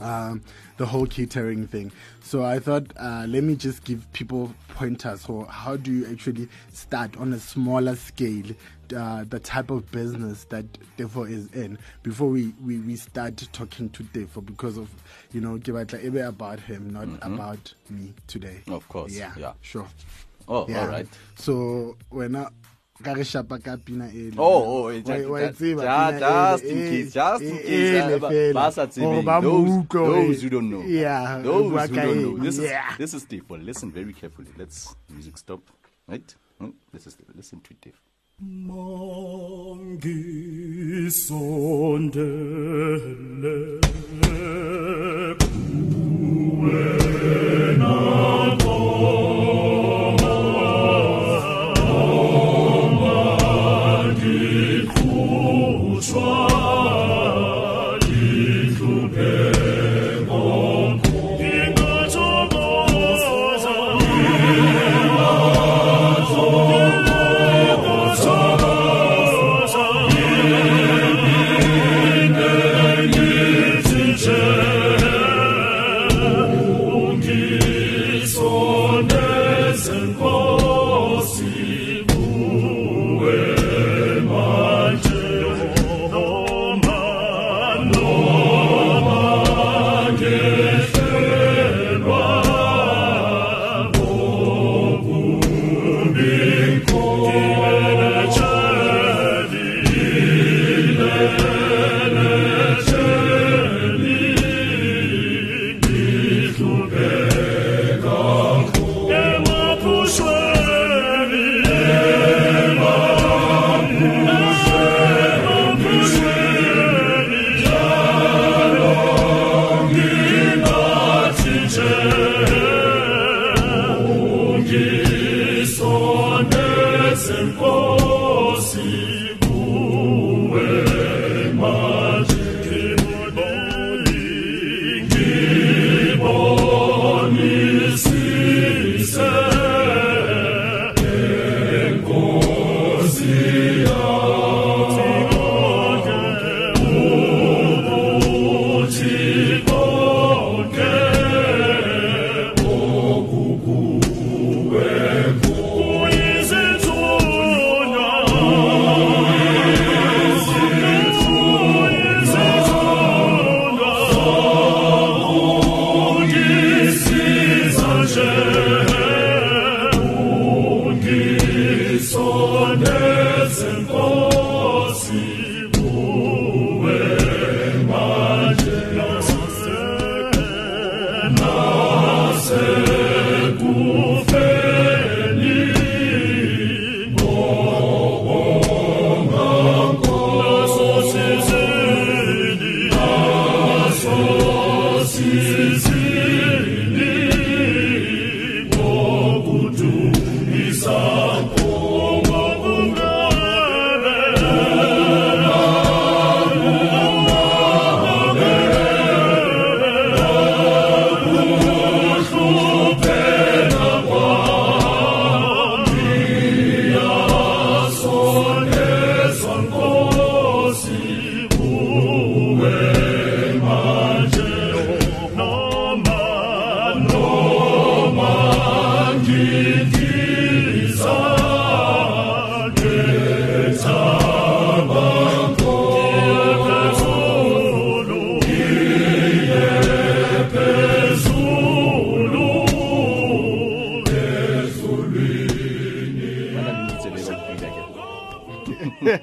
um, the whole catering thing. So I thought, uh, let me just give people pointers for how do you actually start on a smaller scale uh, the type of business that Tefo is in before we, we, we start talking to Tefo because of, you know, give batla e be about him, not Mhm. about me today. Of course, Yeah. yeah. Sure. Oh, yeah. all right. So when I ka re shapa ka pina e. Oh, oh, Wa- ja- wa ja- tseba ja- pina just in case, just in case, ba- sa Hore tsebeng, ba mo those- those who don't know. Yeah, Those who don't know. This is this is Dave. Well, listen very carefully. Let's music stop. Right? Hmm? This is listen to Dave. Ngisondele kuwena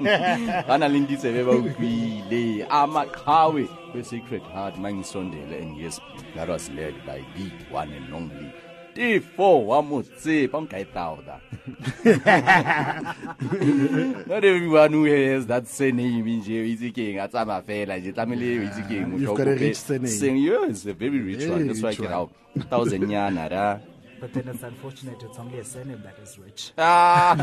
ba na leng ditsebe ba utlwile amaqhawe we-sacred heart mangisondele and yes that was led by the one and only T4 wa motse pa nka e tauda not everyone who has that surname nje o itse keng a tsamaya fela je tlamehile o itse keng You've got a rich surname. yes a very rich one. That's why ke rao thousand nyana ra But then it's unfortunate it's only a surname that is rich. Ah.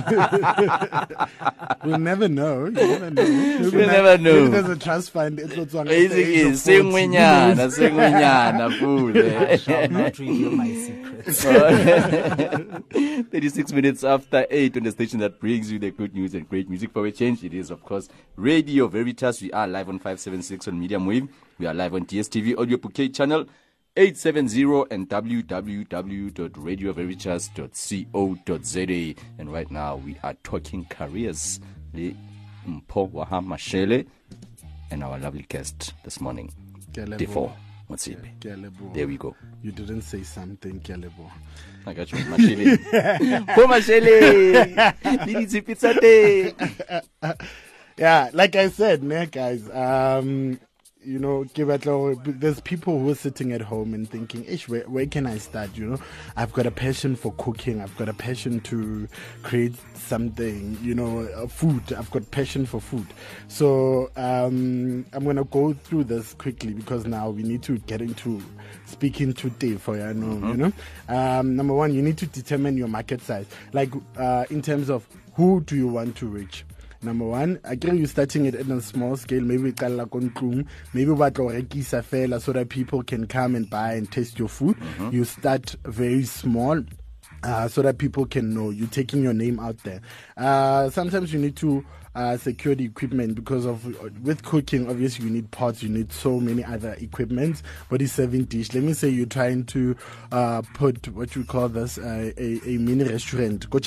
we'll never know. You never know. Maybe We'll na- never know. Maybe there's a trust fund. It looks like Basically, sengwenyana, sengwenyana, I shall not fool. reveal my secrets. 36 minutes after 8 on the station that brings you the good news and great music for a change. It is, of course, Radio Veritas. We are live on 576 on Medium Wave. We are live on DSTV Audio Bouquet channel 870 and www.radioveritas.co.za. And right now we are talking careers. Le Mpho Waha Mashele and our lovely guest this morning, Ke a leboha. Tefo Motsipe. There we go. You didn't say something, ke a leboha. I got you, Mashele. Po Mashele. Le ditshepe tsa teng. yeah, like I said, ne, guys, um, you know, batla hore- there's people who are sitting at home and thinking, Ish, where, where can I start? You know, I've got a passion for cooking, I've got a passion to create something, you know, food, I've got passion for food. So um, I'm going to go through this quickly because now we need to get into speaking to Dave for you know, you know. Um, number one, you need to determine your market size, like uh, in terms of who do you want to reach. Number one, I get you starting it in a small scale, maybe qala ko ntlong, maybe ba tlo rekisa fela so that people can come and buy and taste your food. You start very small. Uh, so that people can know you're taking your name out there. Uh, sometimes you need to uh, secure the equipment because of with cooking. Obviously, you need pots, you need so many other equipment But it's serving dish. Let me say you're trying to uh, put what you call this uh, a, a mini restaurant. Go.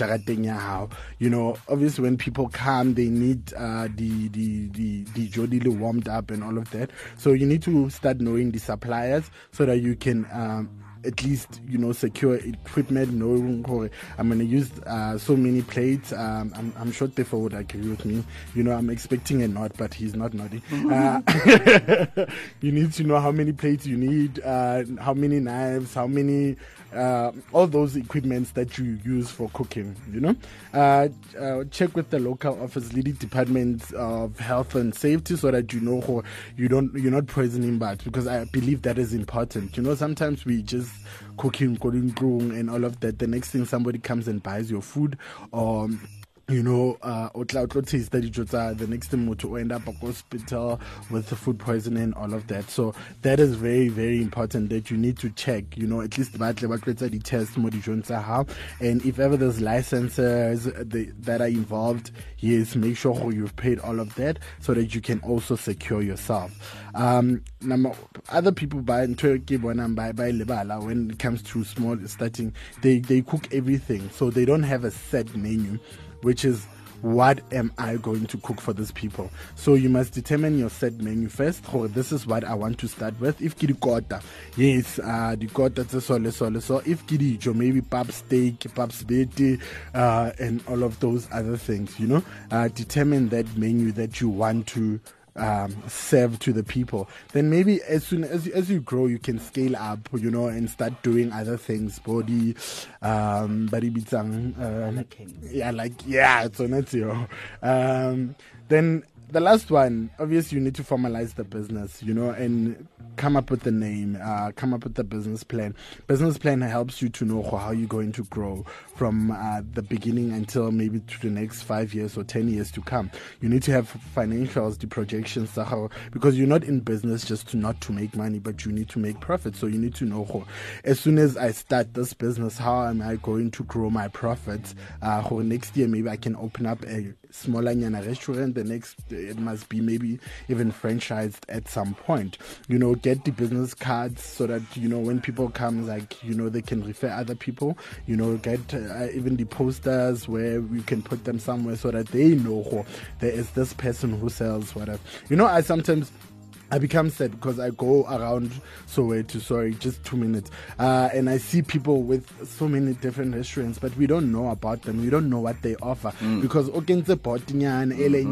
You know, obviously when people come, they need uh, the the the the warmed up and all of that. So you need to start knowing the suppliers so that you can. Um, at least you know secure equipment knowing i'm going to use uh, so many plates. Um, I'm, I'm sure Tefo would agree with me. You know i'm expecting a nod but he's not nodding uh, you need to know how many plates you need uh, how many knives how many uh, all those equipments that you use for cooking you know? Uh, uh, check with the local office leading departments of health and safety so that you know hore you don't you're not poisoning bats because i believe that is important. You know sometimes we just cooking kodinglung and all of that. The next thing somebody comes and buys your food or you know, uh, o tla tlo taste the next thing motho o end up at hospital with the food poisoning all of that. So that is very, very important that you need to check, you know, at least batle ba tlo etsa di-test mo dijong tsa hao. And if ever there's licenses that are involved, yes, make sure you've paid all of that so that you can also secure yourself. Um, other people buy ntho ke bonang ba ba lebala when it comes to small starting, they, they cook everything. So they don't have a set menu which is what am I going to cook for these people? So you must determine your set menu first. Or this is what I want to start with. If kidi kota, yes, uh, the kota sole sole. So if kidi jo, maybe pap steak, pap spaghetti, uh, and all of those other things. You know, uh, determine that menu that you want to um, serve to the people. Then maybe as soon as as you grow, you can scale up, you know, and start doing other things. Body, um, body bitsang, um, yeah, like yeah, it's on it, yo. Um, then the last one, obviously, you need to formalize the business, you know, and come up with the name, uh, come up with the business plan. Business plan helps you to know how you're going to grow from uh, the beginning until maybe to the next five years or 10 years to come. You need to have financials, the projections, how, because you're not in business just to not to make money, but you need to make profit. So you need to know how, as soon as I start this business, how am I going to grow my profits? Uh, next year, maybe I can open up a smaller nyana restaurant. The next, it must be maybe even franchised at some point. You know, get the business cards so that, you know, when people come, like, you know, they can refer other people. You know, get uh, even the posters where you can put them somewhere so that they know oh, there is this person who sells whatever. You know, I sometimes I become sad because I go around Soweto, sorry, just two minutes, uh, and I see people with so many different restaurants, but we don't know about them. We don't know what they offer Mm. because okentse potnyane ele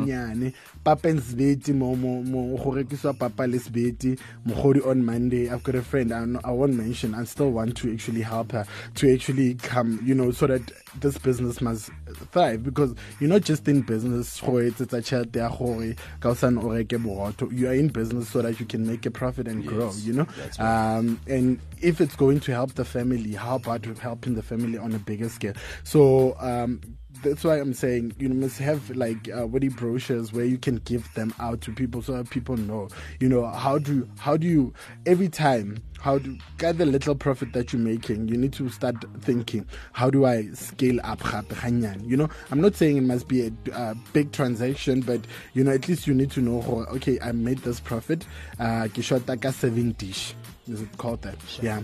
and sbeti mo mo mo go rekiswa papa le sbeti mogodi on Monday. I've got a friend I, I won't mention. I still want to actually help her to actually come, you know, so that this business must thrive because you're not just in business go etsetsa tšhelete ya gore ka o sane o reke boroto you are in business so that you can make a profit and grow. You know, right. um, and if it's going to help the family, how about helping the family on a bigger scale? So. Um, that's why I'm saying you must have like uh, witty brochures where you can give them out to people so that people know. You know how do how do you every time how do get the little profit that you're making? You need to start thinking how do I scale up? You know I'm not saying it must be a, uh big transaction, but you know at least you need to know. oh, Okay, I made this profit. Uh, ka seven dish. Is it called that? Yeah.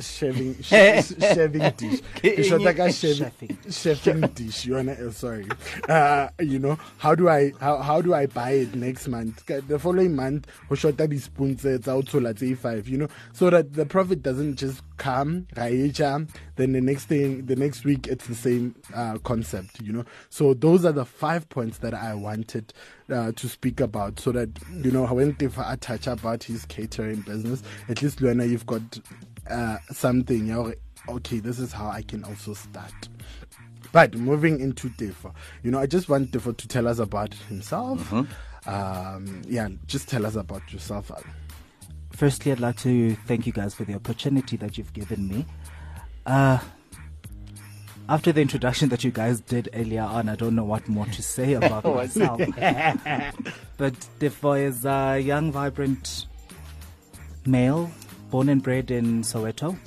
Shaving, sh- shaving dish. Ke shota ka shaving, dish. You wanna? Uh, sorry. Uh, you know how do I how, how do I buy it next month? The following month, ho shota di spoons it's out to let's five. You know, so that the profit doesn't just come ra Then the next thing, the next week, it's the same uh, concept. You know, so those are the five points that I wanted uh, to speak about, so that you know when Tefo touch about his catering business, at least Luana, you've got uh, something. You know, okay, this is how I can also start. But moving into Tefo, you know, I just want Tefo to tell us about himself. Um, yeah, just tell us about yourself. Firstly, I'd like to thank you guys for the opportunity that you've given me. Uh, after the introduction that you guys did earlier on, I don't know what more to say about myself. but Tefo is a young, vibrant male, born and bred in Soweto,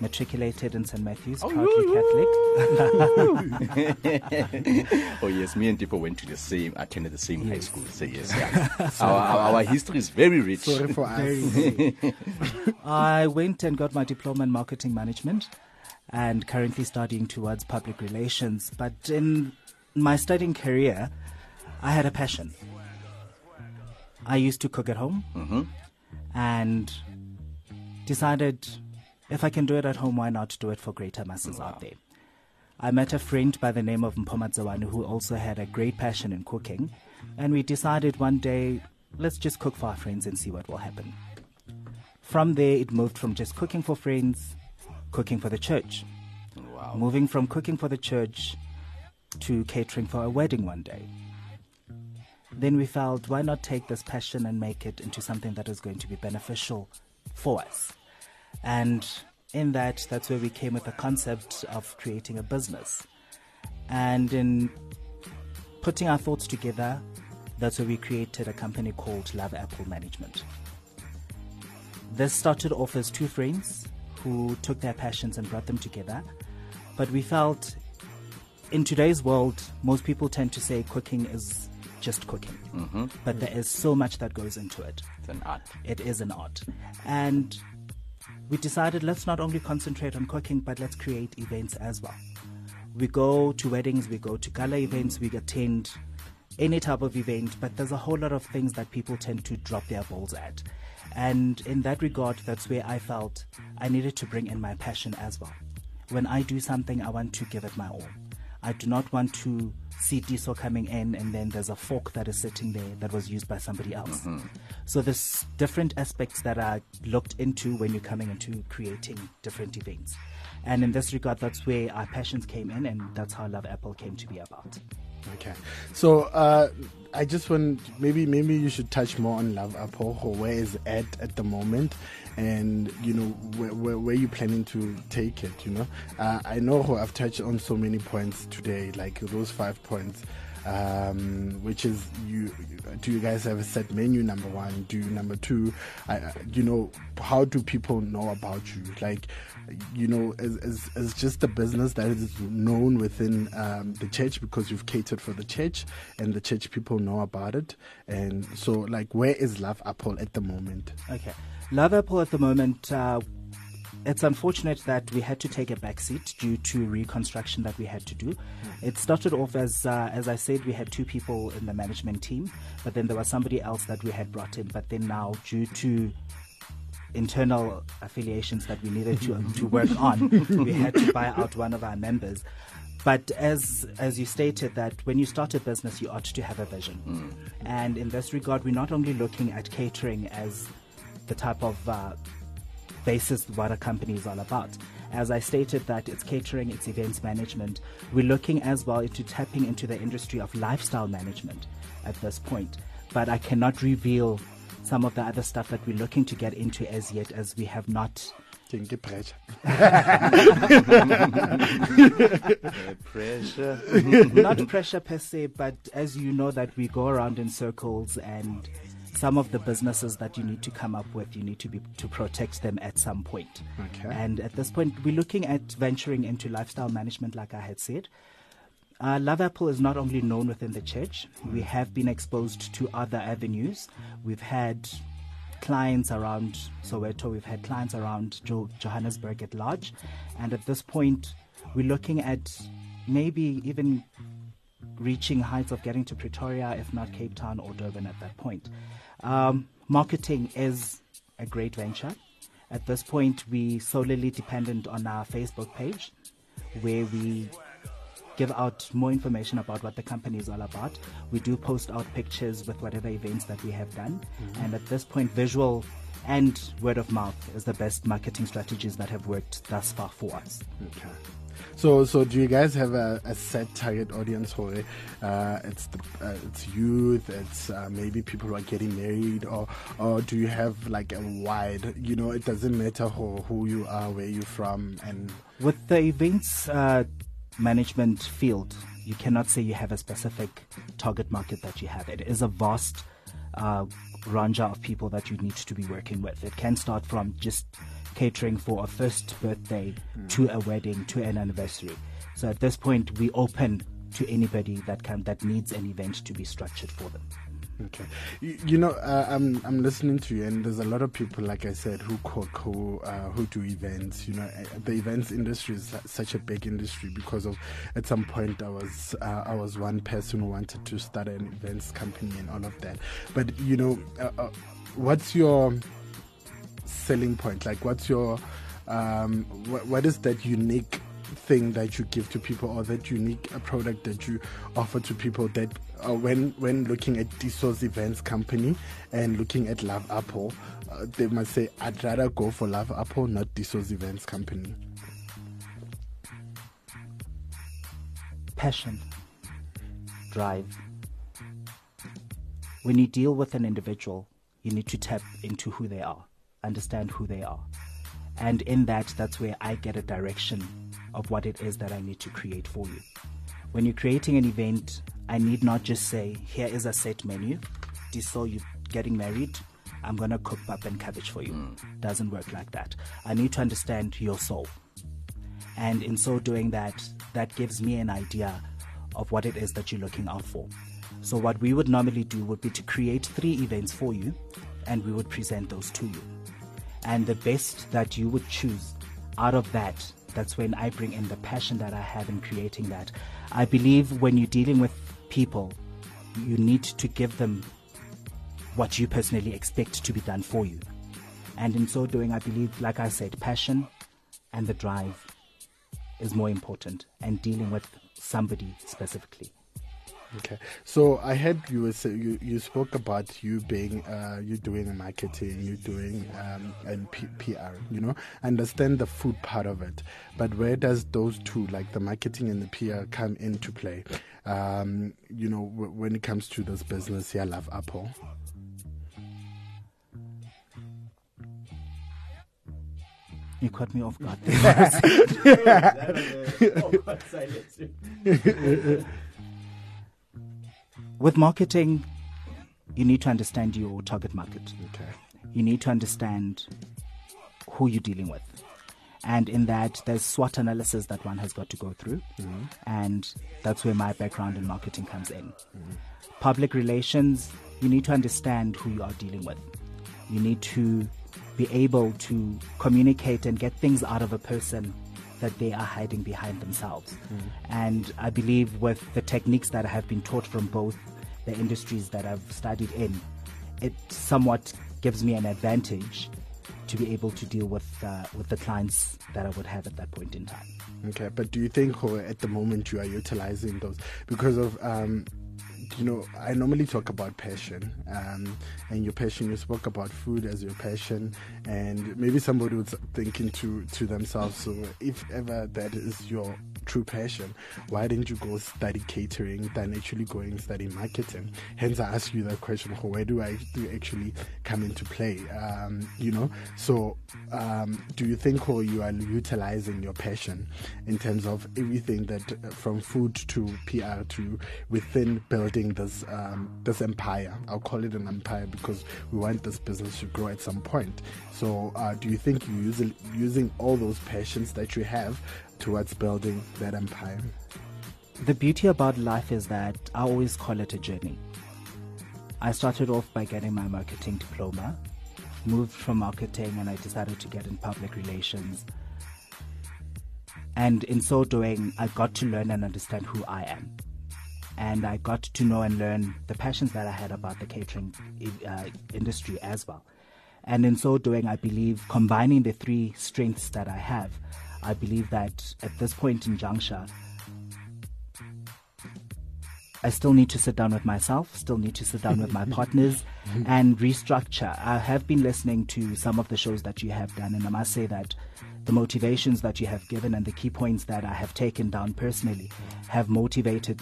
matriculated in St. Matthew's, proudly Catholic. oh yes, me and Tipo went to the same, attended the same high school. So yes, yeah. our, our, our history is very rich. Sorry for us. Very I went and got my diploma in marketing management and currently studying towards public relations. But in my studying career, I had a passion. I used to cook at home Mhm. and decided if I can do it at home, why not do it for greater masses out there? I met a friend by the name of Mpomatsawanu who also had a great passion in cooking, and we decided one day, let's just cook for our friends and see what will happen. From there, it moved from just cooking for friends, cooking for the church. Wow. Moving from cooking for the church to catering for a wedding one day. Then we felt, why not take this passion and make it into something that is going to be beneficial for us? And in that, that's where we came with the concept of creating a business. And in putting our thoughts together, that's where we created a company called Love Apple Management. This started off as two friends who took their passions and brought them together. But we felt in today's world, most people tend to say cooking is just cooking. Mhm. But there is so much that goes into it. It's an art. It is an art. And we decided let's not only concentrate on cooking, but let's create events as well. We go to weddings, we go to gala events, we attend any type of event, but there's a whole lot of things that people tend to drop their balls at. And in that regard, that's where I felt I needed to bring in my passion as well. When I do something, I want to give it my all. I do not want to see diesel coming in and then there's a fork that is sitting there that was used by somebody else. So there's different aspects that are looked into when you're coming into creating different events. And in this regard, that's where our passions came in and that's how Love Apple came to be about. Okay, so uh, I just want maybe maybe you should touch more on Love or where is it at at the moment, and you know where where, where you planning to take it. You know, uh, I know I've touched on so many points today, like those five points. Um, which is you? Do you guys have a set menu? Number one. Do number two? I, you know, how do people know about you? Like, you know, as, as just a business that is known within um, the church because you've catered for the church and the church people know about it. And so, like, where is Love Apple at the moment? Okay. Love Apple at the moment, uh, it's unfortunate that we had to take a back seat due to reconstruction that we had to do. It started off as, uh, as I said, we had two people in the management team, but then there was somebody else that we had brought in. But then now, due to internal affiliations that we needed to, to work on, we had to buy out one of our members. But as as you stated that when you start a business, you ought to have a vision. And in this regard, we're not only looking at catering as the type of uh, basis what a company is all about. As I stated that it's catering, it's events management. We're looking as well into tapping into the industry of lifestyle management at this point. But I cannot reveal some of the other stuff that we're looking to get into as yet, as we have not. The pressure. pressure. not pressure per se, but as you know that we go around in circles and some of the businesses that you need to come up with, you need to be to protect them at some point. Okay. And at this point, we're looking at venturing into lifestyle management, like I had said. Uh, Love Apple is not only known within the church, we have been exposed to other avenues. We've had clients around Soweto, we've had clients around jo- Johannesburg at large, and at this point, we're looking at maybe even reaching heights of getting to Pretoria, if not Cape Town or Durban at that point. Um, marketing is a great venture. At this point, we solely dependent on our Facebook page, where we give out more information about what the company is all about. We do post out pictures with whatever events that we have done. Mhm. And at this point, visual and word of mouth is the best marketing strategies that have worked thus far for us. Okay. So, so do you guys have a, a set target audience for? Uh, it's the, uh, it's youth, it's uh, maybe people who are getting married, or or do you have like a wide? You know, it doesn't matter who who you are, where you're from, and With the events uh, management field, you cannot say you have a specific target market that you have. It is a vast uh, range of people that you need to be working with. It can start from just catering for a first birthday to a wedding to an anniversary. So at this point, we open to anybody that can that needs an event to be structured for them. Okay, you, you know, uh, I'm I'm listening to you, and there's a lot of people, like I said, who cook, who uh, who do events. You know, uh, the events industry is such a big industry because of. At some point, I was uh, I was one person who wanted to start an events company and all of that. But you know, uh, uh, what's your selling point? Like, what's your um, what, what is that unique thing that you give to people or that unique uh, product that you offer to people that uh, when when looking at Tiso's events company and looking at Love Apple, uh, they must say, I'd rather go for Love Apple, not Tiso's events company. passion, drive. When you deal with an individual, you need to tap into who they are, understand who they are. And in that, that's where I get a direction of what it is that I need to create for you. When you're creating an event, I need not just say, here is a set menu. This so you're getting married. I'm going to cook pap and cabbage for you. Hmm. Doesn't work like that. I need to understand your soul. And in so doing that, that gives me an idea of what it is that you're looking out for. So, what we would normally do would be to create three events for you, and we would present those to you. And the best that you would choose out of that, that's when I bring in the passion that I have in creating that. I believe when you're dealing with people, you need to give them what you personally expect to be done for you. And in so doing, I believe, like I said, passion and the drive is more important and dealing with somebody specifically. Okay, so I heard you were say, you you spoke about you being uh, you doing marketing, you doing um, and P- PR. You know, I understand the food part of it, but where does those two, like the marketing and the PR, come into play? Um, you know, w- when it comes to this business, yeah, love Apple. You caught me off guard. With marketing, you need to understand your target market. Okay. You need to understand who you're dealing with. And in that, there's SWOT analysis that one has got to go through. Mm-hmm. And that's where my background in marketing comes in. Public relations, you need to understand who you are dealing with. You need to be able to communicate and get things out of a person that they are hiding behind themselves. Mm-hmm. And I believe with the techniques that I have been taught from both the industries that I've studied in, it somewhat gives me an advantage to be able to deal with uh, with the clients that I would have at that point in time. Okay, but do you think or at the moment you are utilizing those because of um, you know I normally talk about passion um, and your passion. You spoke about food as your passion, and maybe somebody was thinking to to themselves. So if ever that is your true passion, why didn't you go study catering than actually going study marketing? Hence, I ask you that question: Where do I do actually come into play? Um, you know, so um, do you think or you are utilizing your passion in terms of everything that from food to PR to within building this um, this empire? I'll call it an empire because we want this business to grow at some point. So, uh, do you think you're using, using all those passions that you have towards building that empire? The beauty about life is that I always call it a journey. I started off by getting my marketing diploma, moved from marketing, and I decided to get in public relations. And in so doing, I got to learn and understand who I am. And I got to know and learn the passions that I had about the catering uh, industry as well. And in so doing, I believe combining the three strengths that I have, I believe that at this point in juncture, I still need to sit down with myself, still need to sit down with my partners mm-hmm. and restructure. I have been listening to some of the shows that you have done, and I must say that the motivations that you have given and the key points that I have taken down personally have motivated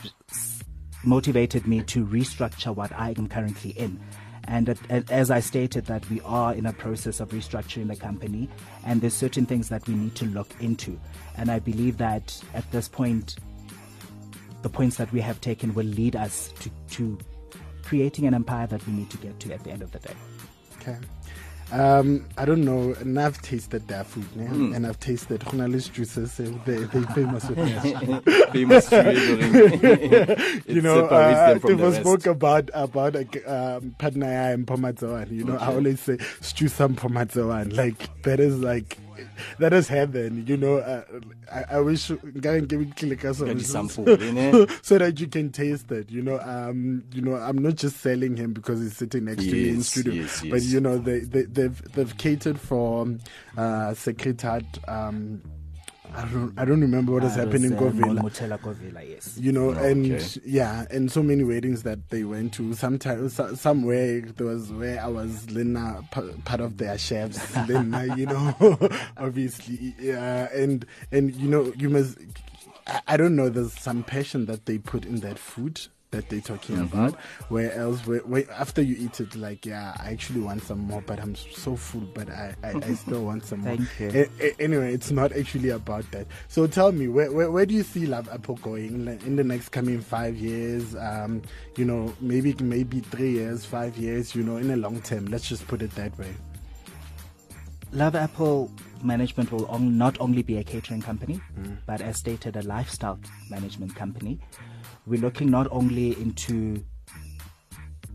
motivated me to restructure what I am currently in. And as I stated, that we are in a process of restructuring the company, and there's certain things that we need to look into. And I believe that at this point, the points that we have taken will lead us to, to creating an empire that we need to get to at the end of the day. Okay. Um, I don't know, and I've tasted their food, né? Mm. and I've tasted journalist juices. eh, They they famous with that. Famous you know, uh, they the spoke about about um, Padnaya and Pomatzoan. You know, I always say stew some Pomatzoan. Like that is like that is heaven. You know, uh, I, I wish nka nke we click us on Get this so, that you can taste it. You know, um, you know, I'm not just selling him because he's sitting next to me in Yes, studio, yes, but you know, they, they they've they've catered for uh, Sacred Heart. Um, I don't I don't remember what is Uh, happening in it was, uh, Govela. Motela Govela, yes. You know, Oh, and okay. yeah, and so many weddings that they went to. Sometimes, somewhere there was where I was Lena, part of their chefs. Lena, you know, obviously, yeah, and and you know, you must. I, I don't know. There's some passion that they put in that food that they're talking Mhm. about. Where else, where, where after you eat it, like yeah, I actually want some more, but I'm so full, but I I, I still want some more. A- a- anyway, it's not actually about that. So tell me, where where, where do you see Love Apple going in the next coming five years? Um, you know, maybe maybe three years, five years. You know, in the long term. Let's just put it that way. Love Apple Management will on, not only be a catering company, Mm. but as stated, a lifestyle management company. We're looking not only into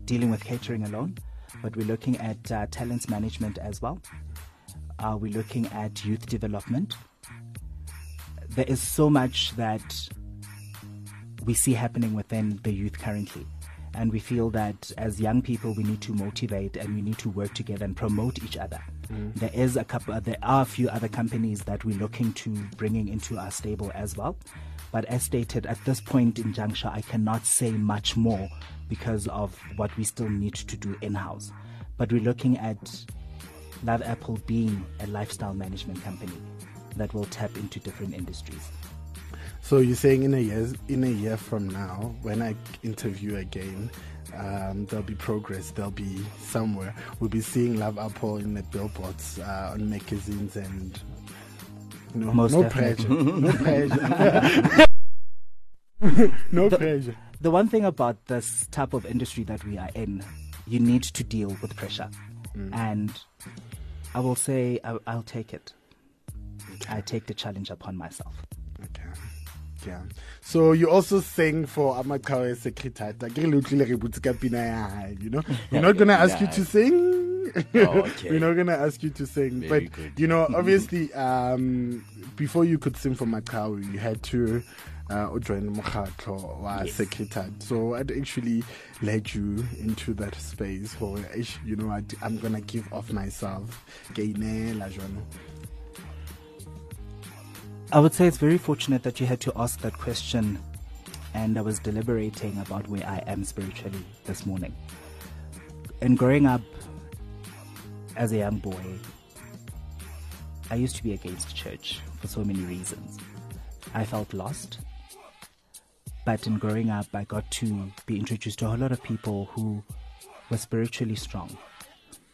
dealing with catering alone, but we're looking at uh, talent management as well. Uh, we're looking at youth development. There is so much that we see happening within the youth currently. And we feel that as young people, we need to motivate and we need to work together and promote each other. Mm. There is a couple. There are a few other companies that we're looking to bringing into our stable as well. But as stated, at this point in juncture, I cannot say much more because of what we still need to do in house. But we're looking at Love Apple being a lifestyle management company that will tap into different industries. So you're saying in a year in a year from now, when I interview again, um, there'll be progress. There'll be somewhere. We'll be seeing Love Apple in the billboards, uh, on magazines, and no, Most no definitely. pressure, no pressure, no the, pressure. The one thing about this type of industry that we are in, you need to deal with pressure, Mm. and I will say I, I'll take it. I take the challenge upon myself. Okay. Yeah. So you also sing for Amaqhawe Sacred Heart. Ke re le utlwile re butse ka pina ya hae, You know, we're not gonna ask you to sing. Oh, okay. we're not gonna ask you to sing, Very but good. you know, obviously, um, before you could sing for Makawe, you had to uh, join Mokhatlo wa Yes. Sacred Heart. So I'd actually led you into that space? For you know, I, I'm gonna give off myself. Ke inela jwalo. I would say it's very fortunate that you had to ask that question, and I was deliberating about where I am spiritually this morning. And growing up as a young boy, I used to be against church for so many reasons. I felt lost. But in growing up, I got to be introduced to a whole lot of people who were spiritually strong.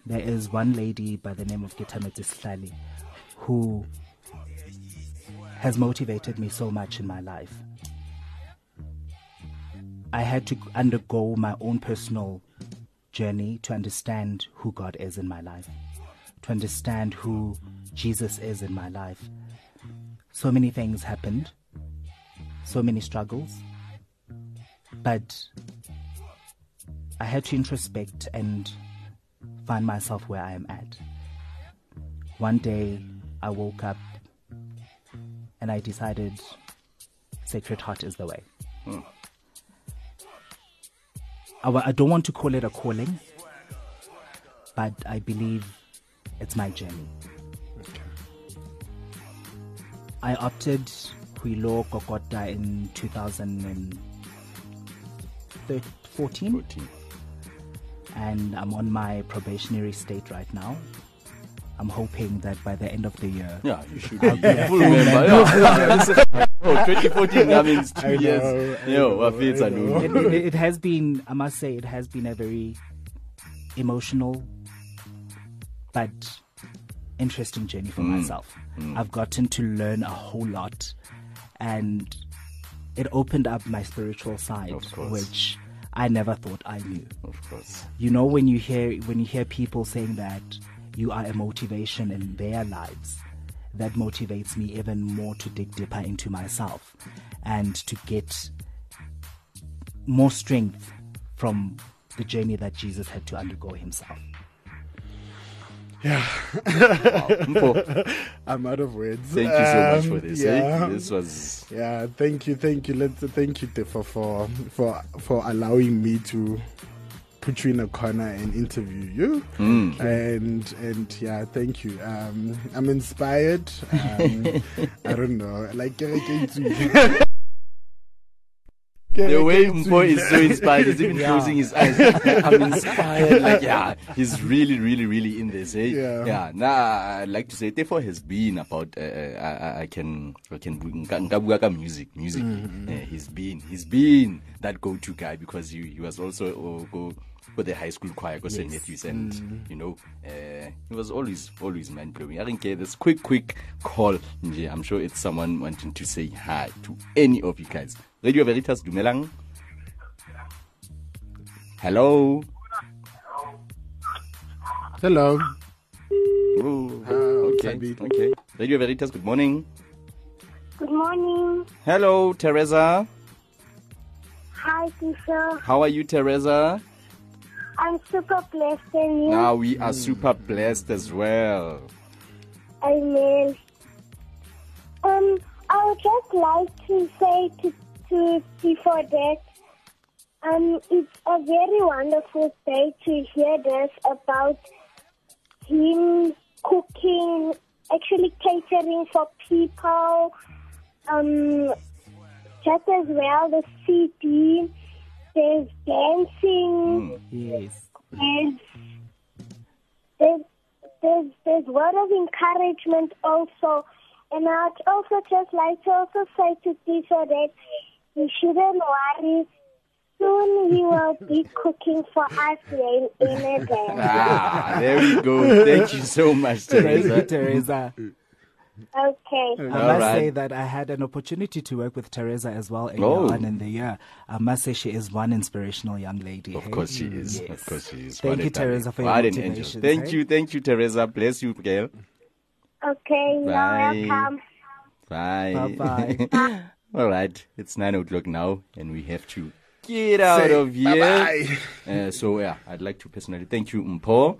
There is one lady by the name of Gitamete Slali who has motivated me so much in my life. I had to undergo my own personal journey to understand who God is in my life, to understand who Jesus is in my life. So many things happened, so many struggles, but I had to introspect and find myself where I am at. One day I woke up and I decided Sacred Heart is the way. Hmm. I, don't want to call it a calling, but I believe it's my journey. I opted Huilo Kokota in 2014. And I'm on my probationary state right now. I'm hoping that by the end of the year. Yeah, you should I'll be a full member. Yeah. oh, 2014, that means two I know, years. I Yo, know, what fates I know. It, it, it has been, I must say, it has been a very emotional but interesting journey for Mm, myself. mm. I've gotten to learn a whole lot, and it opened up my spiritual side, which I never thought I knew. Of course. You know, when you hear when you hear people saying that you are a motivation in their lives, that motivates me even more to dig deeper into myself and to get more strength from the journey that Jesus had to undergo himself. Yeah. Mpo. I'm out of words. Thank you so much Um, for this, eh? Yeah. This was- Yeah, thank you, thank you. Let's thank you Tefo, for for for allowing me to put you in a corner and interview you. Mm. And and yeah, thank you. Um I'm inspired. Um I don't know. Like The way Mpo is so inspired, he's even Yeah. closing his eyes. I'm inspired. Like, yeah, he's really, really, really in this. Eh? Yeah. yeah. Nah, I'd like to say, therefore, has been about. Uh, uh, I, I can, I can, nka- nka bua ka music, music. Mhm. Eh, he's been, he's been that go-to guy because he, he was also uh, go for the high school choir, go St. Yes. Matthews, and Mm. you know, uh, he was always, always mind blowing. I think uh, this quick, quick call. nje, I'm sure it's someone wanting to say hi to any of you guys. Radio Veritas Dumelang. Hello. Hello. Oh, okay, okay. Radio Veritas, good morning. Good morning. Hello, Teresa. Hi, teacher. How are you, Teresa? I'm super blessed and you. Now we are super blessed as well. Amen. Um, I would just like to say to, to before that, um, it's a very wonderful day to hear this about him cooking, actually catering for people. Um, just as well the CD. There's dancing. Yes. There's, there's, there's, there's word of encouragement also. And I'd also just like to also say to teacher that he shouldn't worry. Soon he will be cooking for us here in Innerden. Ah, there we go. Thank you so much, Thank Teresa. you, Teresa. Okay. I All must right. say that I had an opportunity to work with Teresa as well earlier Oh. on in the year. I must say she is one inspirational young lady. Of hey? course she is. Yes. Of course she is. Thank What you. Teresa, for your What an angel. Thank hey? you, thank you, Teresa. Bless you, girl. Okay, you're Bye. welcome. Bye. Bye-bye. All right, it's nine o'clock now, and we have to get out Say of here. bye-bye. Uh, so yeah, I'd like to personally thank you, Mpo.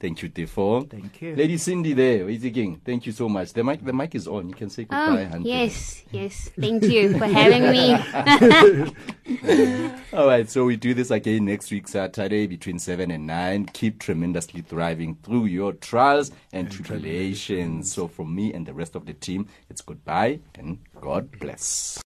Thank you, Tefo. Thank you, Lady Cindy. There, Easy King. Thank you so much. The mic, the mic is on. You can say goodbye. Oh, Hunter. yes, yes. Thank you for having me. All right, so we do this again next week, Saturday, between 7 and 9. Keep tremendously thriving through your trials and tribulations. So, from me and the rest of the team, it's goodbye and God bless.